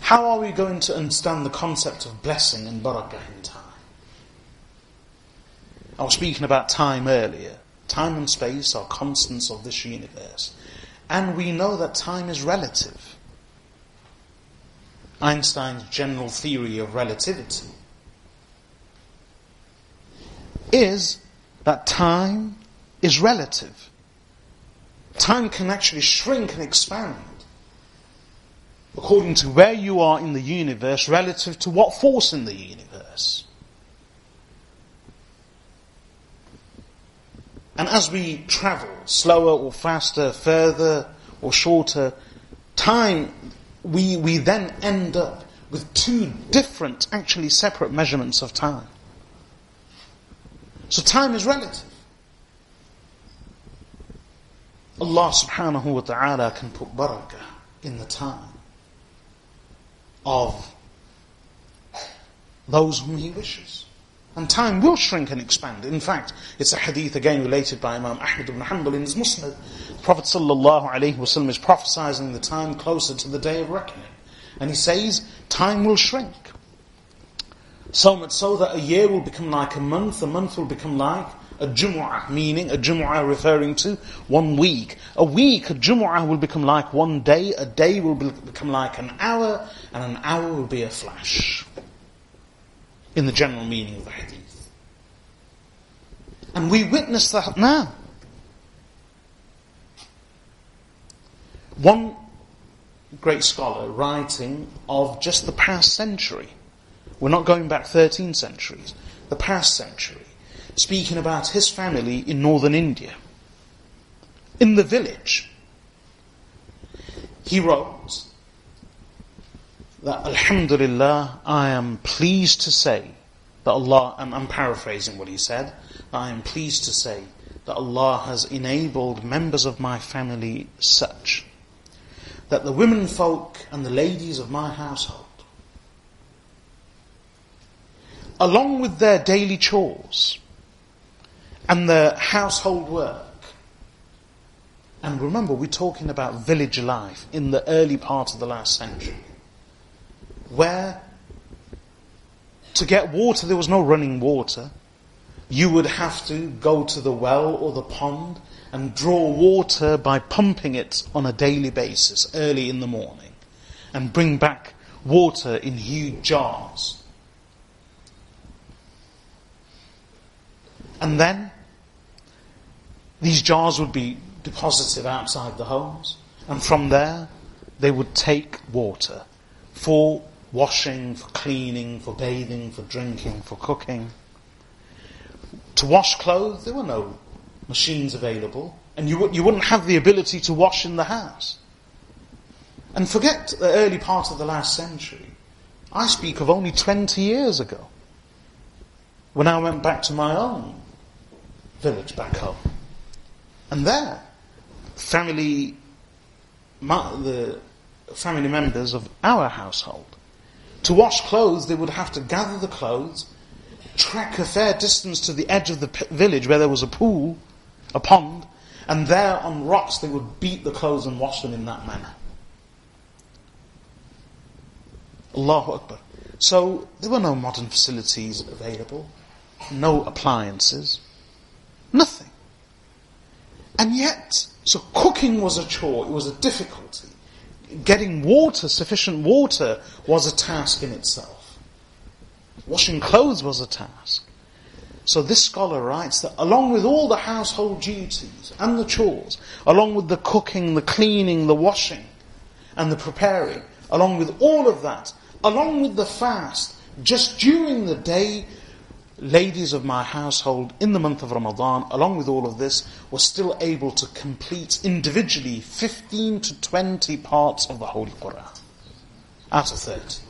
A: How are we going to understand the concept of blessing and barakah in time? I was speaking about time earlier. Time and space are constants of this universe. And we know that time is relative. Einstein's general theory of relativity is that time is relative. Time can actually shrink and expand according to where you are in the universe relative to what force in the universe. And as we travel, slower or faster, further or shorter, time, we, we then end up with two different, actually separate measurements of time. So time is relative. Allah subhanahu wa ta'ala can put barakah in the time of those whom He wishes. And time will shrink and expand. In fact, it's a hadith again related by Imam Ahmad ibn Hanbal in his Musnad. The Prophet sallallahu alaihi wasallam is prophesying the time closer to the day of reckoning. And he says, time will shrink. So much so that a year will become like a month, a month will become like a Jumu'ah, meaning a Jumu'ah referring to one week. A week, a Jumu'ah will become like one day, a day will become like an hour, and an hour will be a flash in the general meaning of the hadith. And we witness that now. One great scholar writing of just the past century, we're not going back 13 centuries, the past century, speaking about his family in northern India. In the village, he wrote that Alhamdulillah, I am pleased to say that Allah, I'm, I'm paraphrasing what he said, I am pleased to say that Allah has enabled members of my family such that the women folk and the ladies of my household, along with their daily chores and their household work, and remember, we're talking about village life in the early part of the last century where to get water there was no running water. You would have to go to the well or the pond and draw water by pumping it on a daily basis early in the morning and bring back water in huge jars. And then these jars would be deposited outside the homes and from there they would take water for washing, for cleaning, for bathing, for drinking, for cooking. To wash clothes, there were no machines available, and you, you wouldn't have the ability to wash in the house. And forget the early part of the last century. I speak of only 20 years ago, when I went back to my own village back home. And there, family, the family members of our household to wash clothes, they would have to gather the clothes, trek a fair distance to the edge of the p- village where there was a pool, a pond, and there on rocks they would beat the clothes and wash them in that manner. Allahu Akbar. So there were no modern facilities available, no appliances, nothing. And yet, so cooking was a chore, it was a difficulty getting water, sufficient water, was a task in itself. Washing clothes was a task. So this scholar writes that along with all the household duties and the chores, along with the cooking, the cleaning, the washing, and the preparing, along with all of that, along with the fast, just during the day, ladies of my household in the month of Ramadan, along with all of this, were still able to complete individually 15 to 20 parts of the Holy Quran out of 30.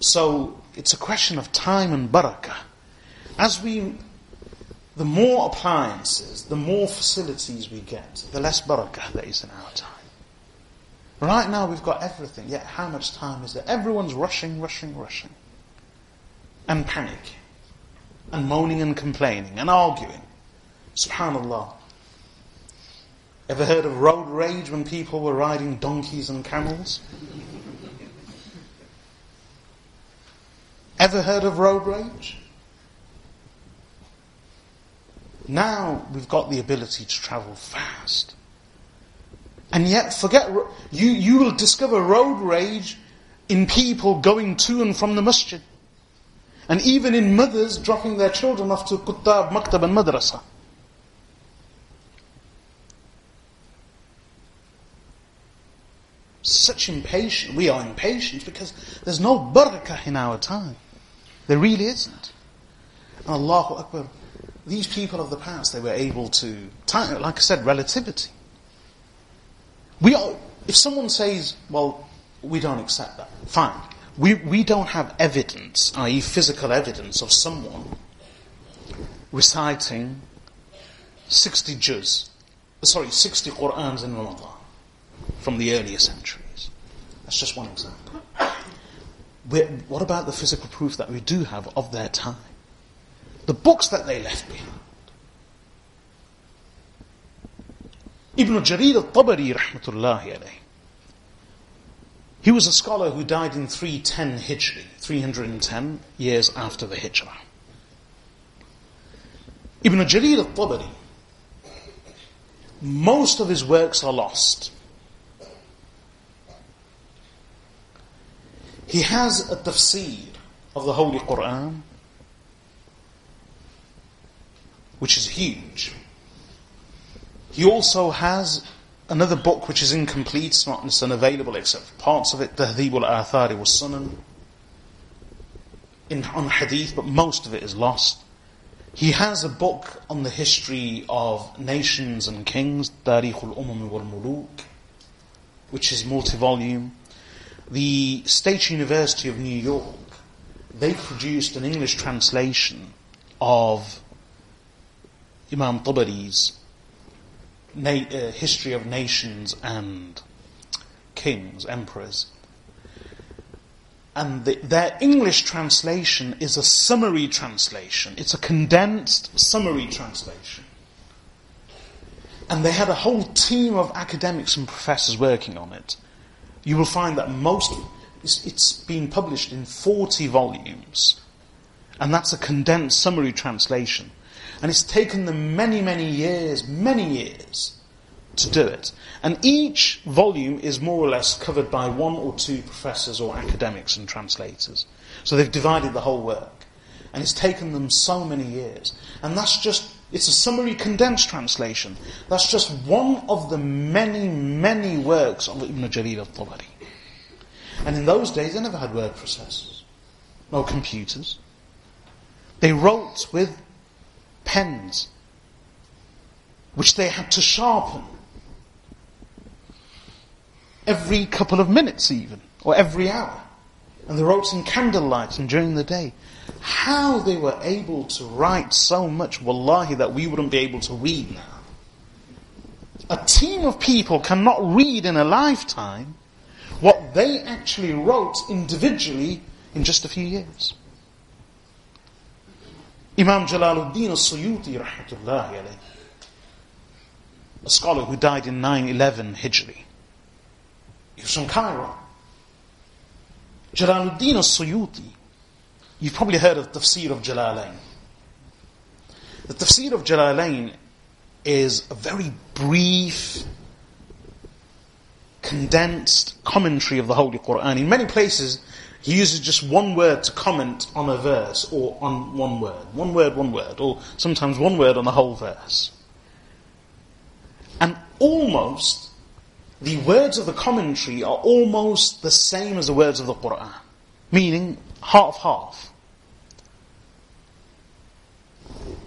A: So it's a question of time and barakah. As we, the more appliances, the more facilities we get, the less barakah there is in our time. Right now we've got everything, yet how much time is there? Everyone's rushing, rushing, rushing. And panic. And moaning and complaining and arguing. Subhanallah. Ever heard of road rage when people were riding donkeys and camels? Ever heard of road rage? Now we've got the ability to travel fast. And yet, forget, you, you will discover road rage in people going to and from the masjid. And even in mothers dropping their children off to Kuttab, Maktab and Madrasa. Such impatience. We are impatient because there's no barakah in our time. There really isn't. And Allahu Akbar. These people of the past, they were able to, like I said, relativity. We are, if someone says, well, we don't accept that, fine. We, we don't have evidence, i.e. physical evidence of someone reciting 60 juz, sorry, 60 Qur'ans in Ramadan from the earlier centuries. That's just one example. We're, what about the physical proof that we do have of their time? The books that they left behind. Ibn Jarir al-Tabari rahmatullahi alayh. He was a scholar who died in 310 Hijri, 310 years after the Hijrah. Ibn Jarir al-Tabari, most of his works are lost. He has a tafsir of the Holy Quran, which is huge. He also has another book which is incomplete, it's not unavailable except for parts of it, Tahdhib al-Athari was Sunan, in, on hadith, but most of it is lost. He has a book on the history of nations and kings, Tarikh al-Umam wal-Muluk, which is multi-volume. The State University of New York, they produced an English translation of Imam Tabari's na- uh, history of nations and kings, emperors. And the, their English translation is a summary translation. It's a condensed summary translation. And they had a whole team of academics and professors working on it. You will find that most, it's, it's been published in 40 volumes. And that's a condensed summary translation. And it's taken them many, many years, many years to do it. And each volume is more or less covered by one or two professors or academics and translators. So they've divided the whole work. And it's taken them so many years. And that's just, it's a summary condensed translation. That's just one of the many, many works of Ibn Jarir al-Tabari. And in those days, they never had word processors. No computers. They wrote with pens, which they had to sharpen every couple of minutes even, or every hour. And they wrote in candlelight and during the day. How they were able to write so much, wallahi, that we wouldn't be able to read now. A team of people cannot read in a lifetime what they actually wrote individually in just a few years. Imam Jalaluddin al-Suyuti rahmatullahi alayhi, a scholar who died in 911 Hijri. He was from Cairo. Jalaluddin al-Suyuti, you've probably heard of the Tafsir of Jalalain. The Tafsir of Jalalain is a very brief, condensed commentary of the Holy Quran. In many places, he uses just one word to comment on a verse or on one word. One word, one word, or sometimes one word on the whole verse. And almost, the words of the commentary are almost the same as the words of the Quran. Meaning, half half.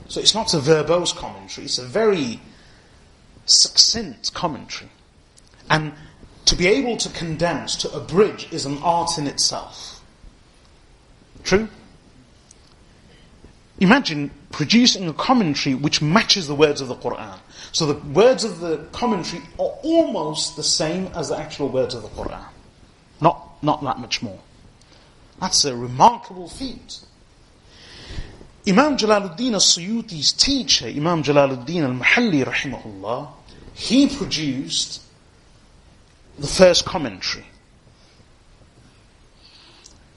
A: So it's not a verbose commentary, it's a very succinct commentary. And to be able to condense, to abridge, is an art in itself. True? Imagine producing a commentary which matches the words of the Quran. So the words of the commentary are almost the same as the actual words of the Quran. Not, not that much more. That's a remarkable feat. Imam Jalaluddin al-Suyuti's teacher, Imam Jalaluddin al-Mahalli rahimahullah, he produced the first commentary.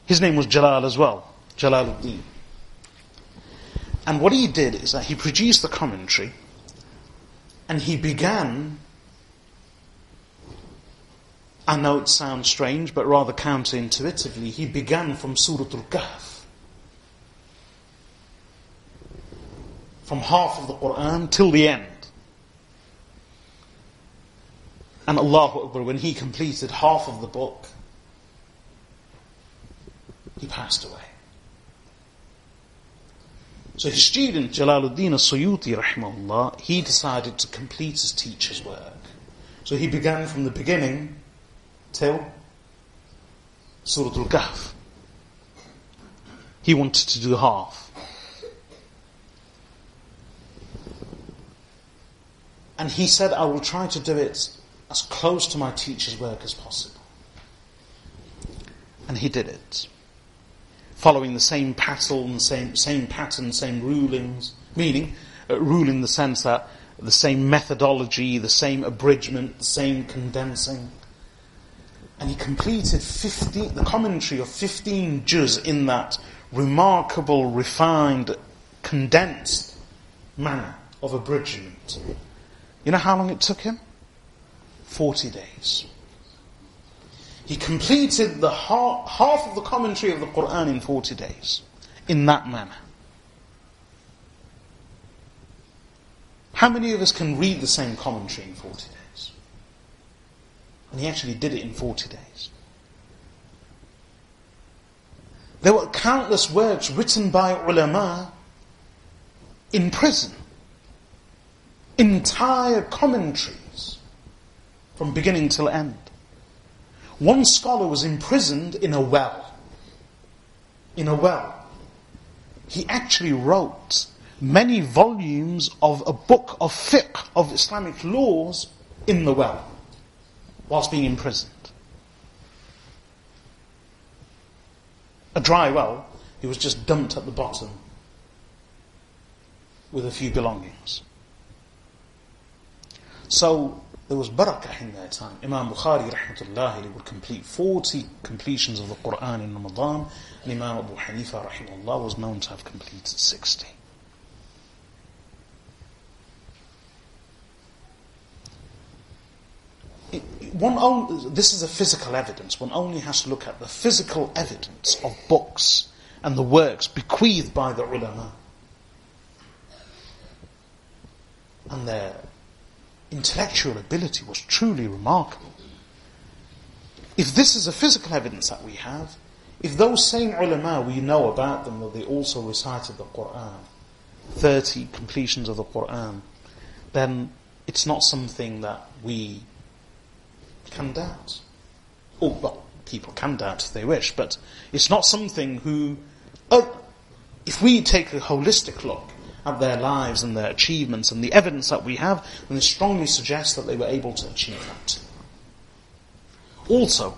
A: His name was Jalal as well, Jalaluddin. And what he did is that he produced the commentary and he began, I know it sounds strange, but rather counterintuitively, he began from Surah Al-Kahf. From half of the Quran till the end. And Allahu Akbar, when he completed half of the book, he passed away. So his student, Jalaluddin al-Suyuti rahimahullah, he decided to complete his teacher's work. So he began from the beginning till Surah Al-Kahf. He wanted to do half. And he said, I will try to do it as close to my teacher's work as possible. And he did it following the same pattern, same, same pattern, same rulings, meaning, uh, rule in the sense that the same methodology, the same abridgment, the same condensing. And he completed 50, the commentary of 15 juz in that remarkable, refined, condensed manner of abridgment. You know how long it took him? 40 days. He completed the half, half of the commentary of the Quran in 40 days. In that manner. How many of us can read the same commentary in 40 days? And he actually did it in 40 days. There were countless works written by ulama in prison. Entire commentaries from beginning till end. One scholar was imprisoned in a well. In a well. He actually wrote many volumes of a book of fiqh, of Islamic laws, in the well, whilst being imprisoned. A dry well, he was just dumped at the bottom with a few belongings. So, there was barakah in their time. Imam Bukhari rahmatullah would complete 40 completions of the Quran in Ramadan, and Imam Abu Hanifa rahimahullah was known to have completed 60. one only, this is a physical evidence. One only has to look at the physical evidence of books and the works bequeathed by the ulama. And their intellectual ability was truly remarkable. If this is a physical evidence that we have, if those same ulama we know about them that they also recited the Quran, 30 completions of the Quran, then it's not something that we can doubt. Oh, well, people can doubt if they wish, but it's not something who, oh, if we take a holistic look, at their lives and their achievements and the evidence that we have, then strongly suggests that they were able to achieve that. Also,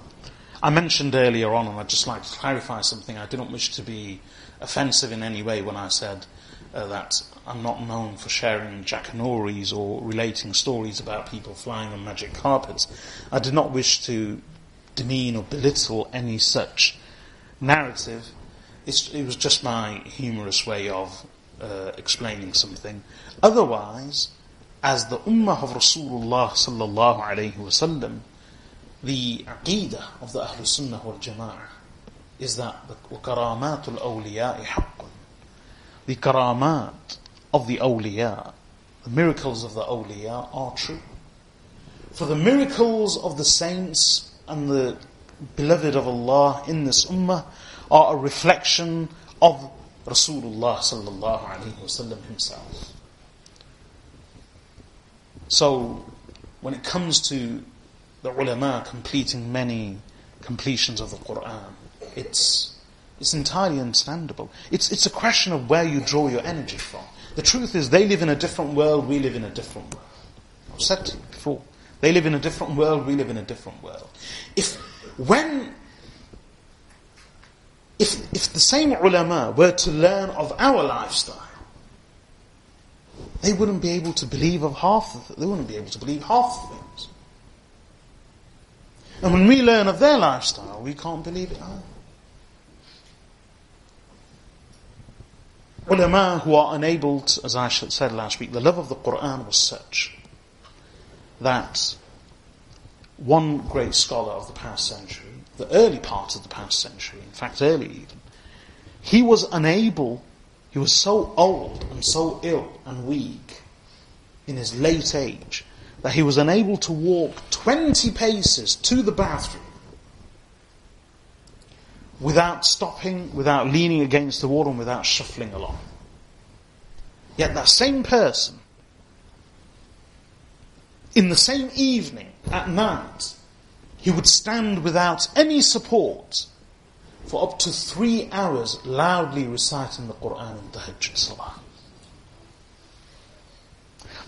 A: I mentioned earlier on, and I'd just like to clarify something, I didn't wish to be offensive in any way when I said uh, that I'm not known for sharing jackanori's or relating stories about people flying on magic carpets. I did not wish to demean or belittle any such narrative. It's, it was just my humorous way of uh, explaining something. Otherwise, as the Ummah of Rasulullah sallallahu alayhi wasallam, the aqidah of the Ahlul Sunnah wal Jama'ah is that وَكَرَامَاتُ الْأَوْلِيَاءِ حَقٌّ The karamat of the awliya, the miracles of the awliya are true. For the miracles of the saints and the beloved of Allah in this ummah are a reflection of Rasulullah sallallahu alaihi wasallam himself. So, when it comes to the ulama completing many completions of the Quran, it's it's entirely understandable. It's it's a question of where you draw your energy from. The truth is, they live in a different world, we live in a different world. I've said before. They live in a different world, we live in a different world. If, when, if, if the same ulama were to learn of our lifestyle, they wouldn't be able to believe of half they wouldn't be able to believe half the things. And when we learn of their lifestyle, we can't believe it either. Ulama who are unable, to, as I said last week, the love of the Quran was such that one great scholar of the past century, the early part of the past century, in fact early even, he was unable, he was so old and so ill and weak in his late age that he was unable to walk 20 paces to the bathroom without stopping, without leaning against the wall and without shuffling along. Yet that same person in the same evening, at night, he would stand without any support for up to three hours loudly reciting the Quran in Tahajjud Salah.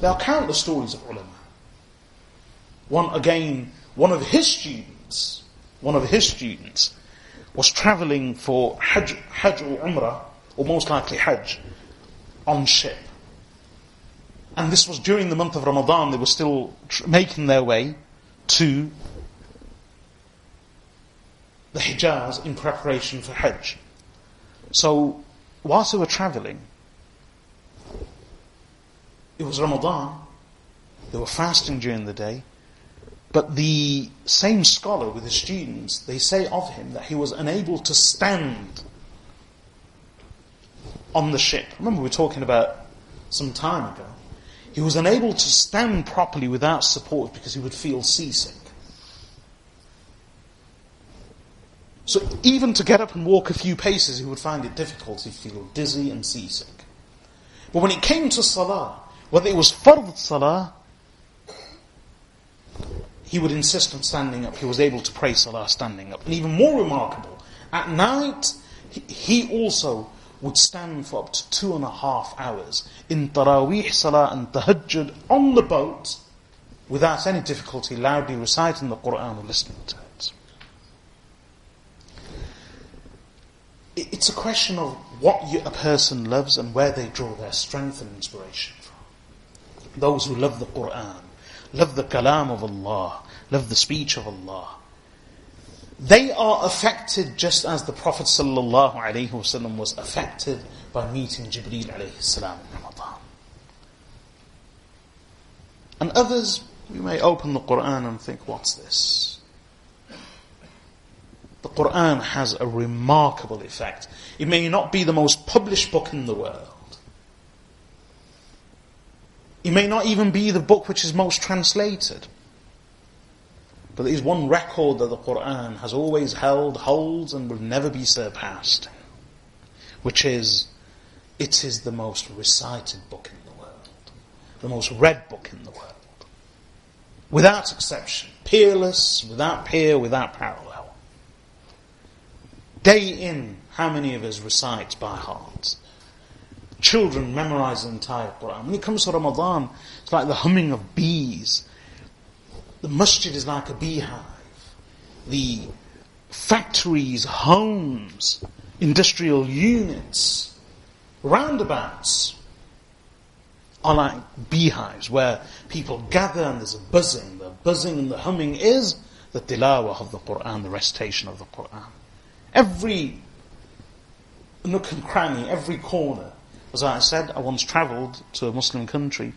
A: There are countless stories of ulama. One again, one of his students, one of his students was travelling for Hajj, Hajj or Umrah, or most likely Hajj, on ship. And this was during the month of Ramadan, they were still making their way to the Hijaz in preparation for Hajj. So, whilst they were traveling, it was Ramadan, they were fasting during the day, but the same scholar with his students, they say of him that he was unable to stand on the ship. Remember we were talking about some time ago he was unable to stand properly without support because he would feel seasick. So even to get up and walk a few paces, he would find it difficult. He'd feel dizzy and seasick. But when it came to salah, whether it was fard salah, he would insist on standing up. He was able to pray salah standing up. And even more remarkable, at night, he also would stand for up to two and a half hours in Taraweeh Salah and Tahajjud on the boat without any difficulty, loudly reciting the Quran or listening to it. It's a question of what a person loves and where they draw their strength and inspiration from. Those who love the Quran, love the kalam of Allah, love the speech of Allah, they are affected just as the Prophet ﷺ was affected by meeting Jibreel alayhi in Ramadan. And others, you may open the Quran and think, what's this? The Quran has a remarkable effect. It may not be the most published book in the world. It may not even be the book which is most translated. But there is one record that the Quran has always held, holds, and will never be surpassed, which is, it is the most recited book in the world, the most read book in the world, without exception, peerless, without peer, without parallel. Day in, how many of us recite by heart? Children memorize the entire Quran. When it comes to Ramadan, it's like the humming of bees the masjid is like a beehive. The factories, homes, industrial units, roundabouts are like beehives where people gather and there's a buzzing. The buzzing and the humming is the tilawah of the Quran, the recitation of the Quran. Every nook and cranny, every corner. As I said, I once travelled to a Muslim country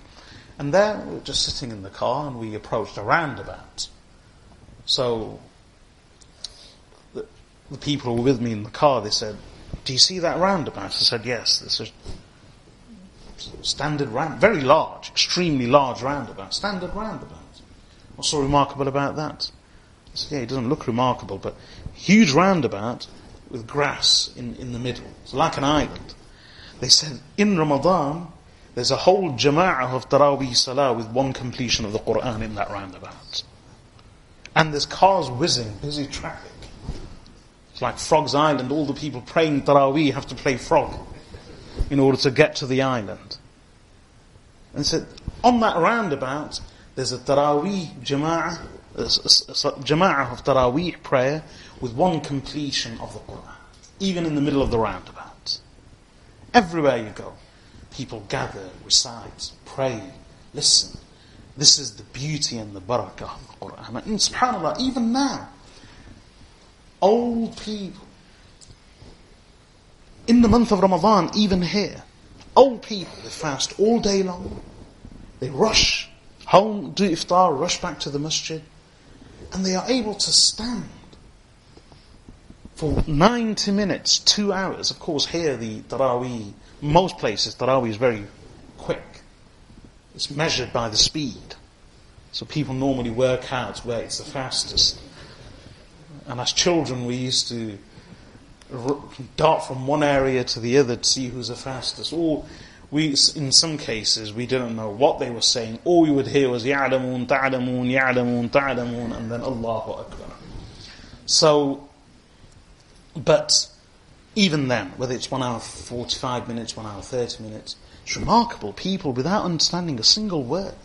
A: and there we were just sitting in the car and we approached a roundabout. So the, the people who were with me in the car, they said, do you see that roundabout? I said, yes. This is standard round, very large, extremely large roundabout, standard roundabout. What's so remarkable about that? I said, yeah, it doesn't look remarkable, but huge roundabout with grass in, in the middle. It's like an island. They said, in Ramadan, there's a whole jama'ah of Taraweeh Salah with one completion of the Quran in that roundabout. And there's cars whizzing, busy traffic. It's like Frog's Island, all the people praying Taraweeh have to play Frog in order to get to the island. And said, on that roundabout, there's a Taraweeh Jama'ah, Jama'ah of Taraweeh prayer with one completion of the Quran, even in the middle of the roundabout. Everywhere you go, people gather, recite, pray, listen. This is the beauty and the barakah of the Quran. And subhanAllah, even now, old people, in the month of Ramadan, even here, old people, they fast all day long. They rush home, do iftar, rush back to the masjid, and they are able to stand for 90 minutes, two hours. Of course, here the Taraweeh, most places, Taraweeh is very quick. It's measured by the speed. So people normally work out where it's the fastest. And as children, we used to dart from one area to the other to see who's the fastest. Or we, in some cases, we didn't know what they were saying. All we would hear was Ya'lamun, Ta'lamun, Ya'lamun, Ta'lamun, and then Allahu Akbar. So, but even then, whether it's one hour 45 minutes, one hour 30 minutes, it's remarkable. People, without understanding a single word,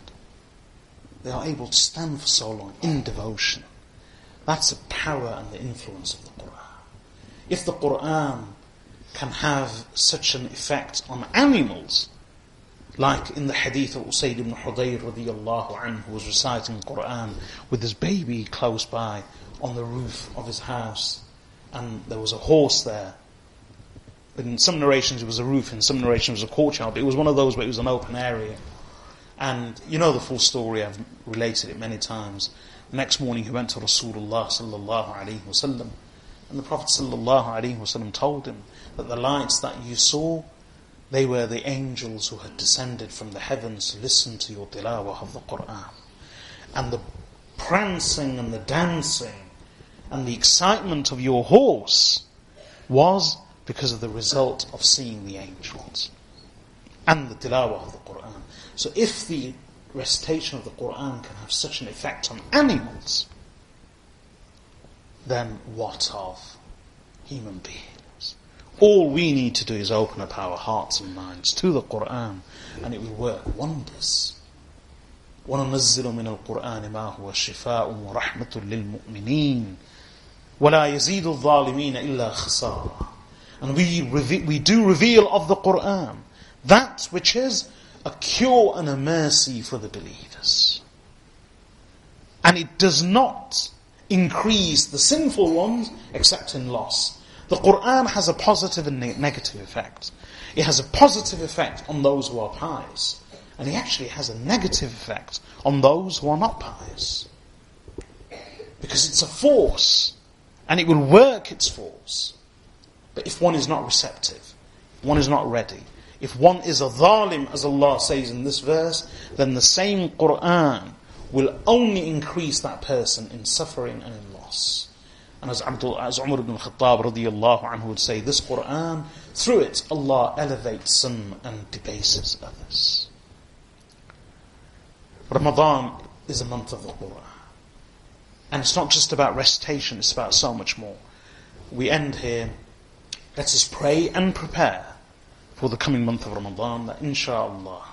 A: they are able to stand for so long in devotion. That's the power and the influence of the Quran. If the Quran can have such an effect on animals, like in the hadith of Usayd ibn Hudayr radiallahu anhu, who was reciting the Quran with his baby close by on the roof of his house, and there was a horse there. In some narrations it was a roof, in some narrations it was a courtyard, but it was one of those where it was an open area. And you know the full story, I've related it many times. The next morning he went to Rasulullah sallallahu alayhi wasallam, and the Prophet sallallahu alayhi wasallam told him that the lights that you saw, they were the angels who had descended from the heavens to listen to your tilawah of the Quran. And the prancing and the dancing and the excitement of your horse was because of the result of seeing the angels and the tilawah of the Quran. So if the recitation of the Quran can have such an effect on animals, then what of human beings? All we need to do is open up our hearts and minds to the Quran and it will work wonders. وننزل من القرآن ما هو شفاء ورحمة للمؤمنين ولا يزيد الظالمين إلا خسارة And we, we do reveal of the Quran that which is a cure and a mercy for the believers. And it does not increase the sinful ones except in loss. The Quran has a positive and negative effect. It has a positive effect on those who are pious. And it actually has a negative effect on those who are not pious. Because it's a force. And it will work its force. But if one is not receptive, one is not ready, if one is a dhalim, as Allah says in this verse, then the same Quran will only increase that person in suffering and in loss. And as, as Umar ibn Khattab radiallahu anhu would say, this Quran, through it, Allah elevates some and debases others. Ramadan is a month of the Quran. And it's not just about recitation, it's about so much more. We end here. Let us pray and prepare for the coming month of Ramadan that inshallah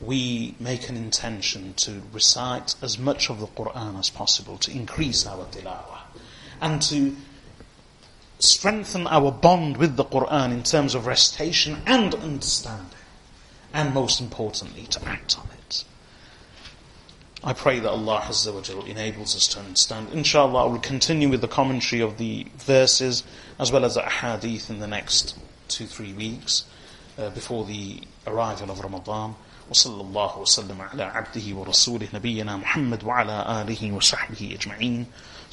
A: we make an intention to recite as much of the Quran as possible to increase our tilawah and to strengthen our bond with the Quran in terms of recitation and understanding and most importantly to act on it. I pray that Allah Azza wa Jal enables us to understand. Inshallah I will continue with the commentary of the verses as well as the hadith in the next two, three weeks uh, before the arrival of Ramadan. وصلى الله وسلم على عبده ورسوله نبينا محمد وعلى آله وصحبه أجمعين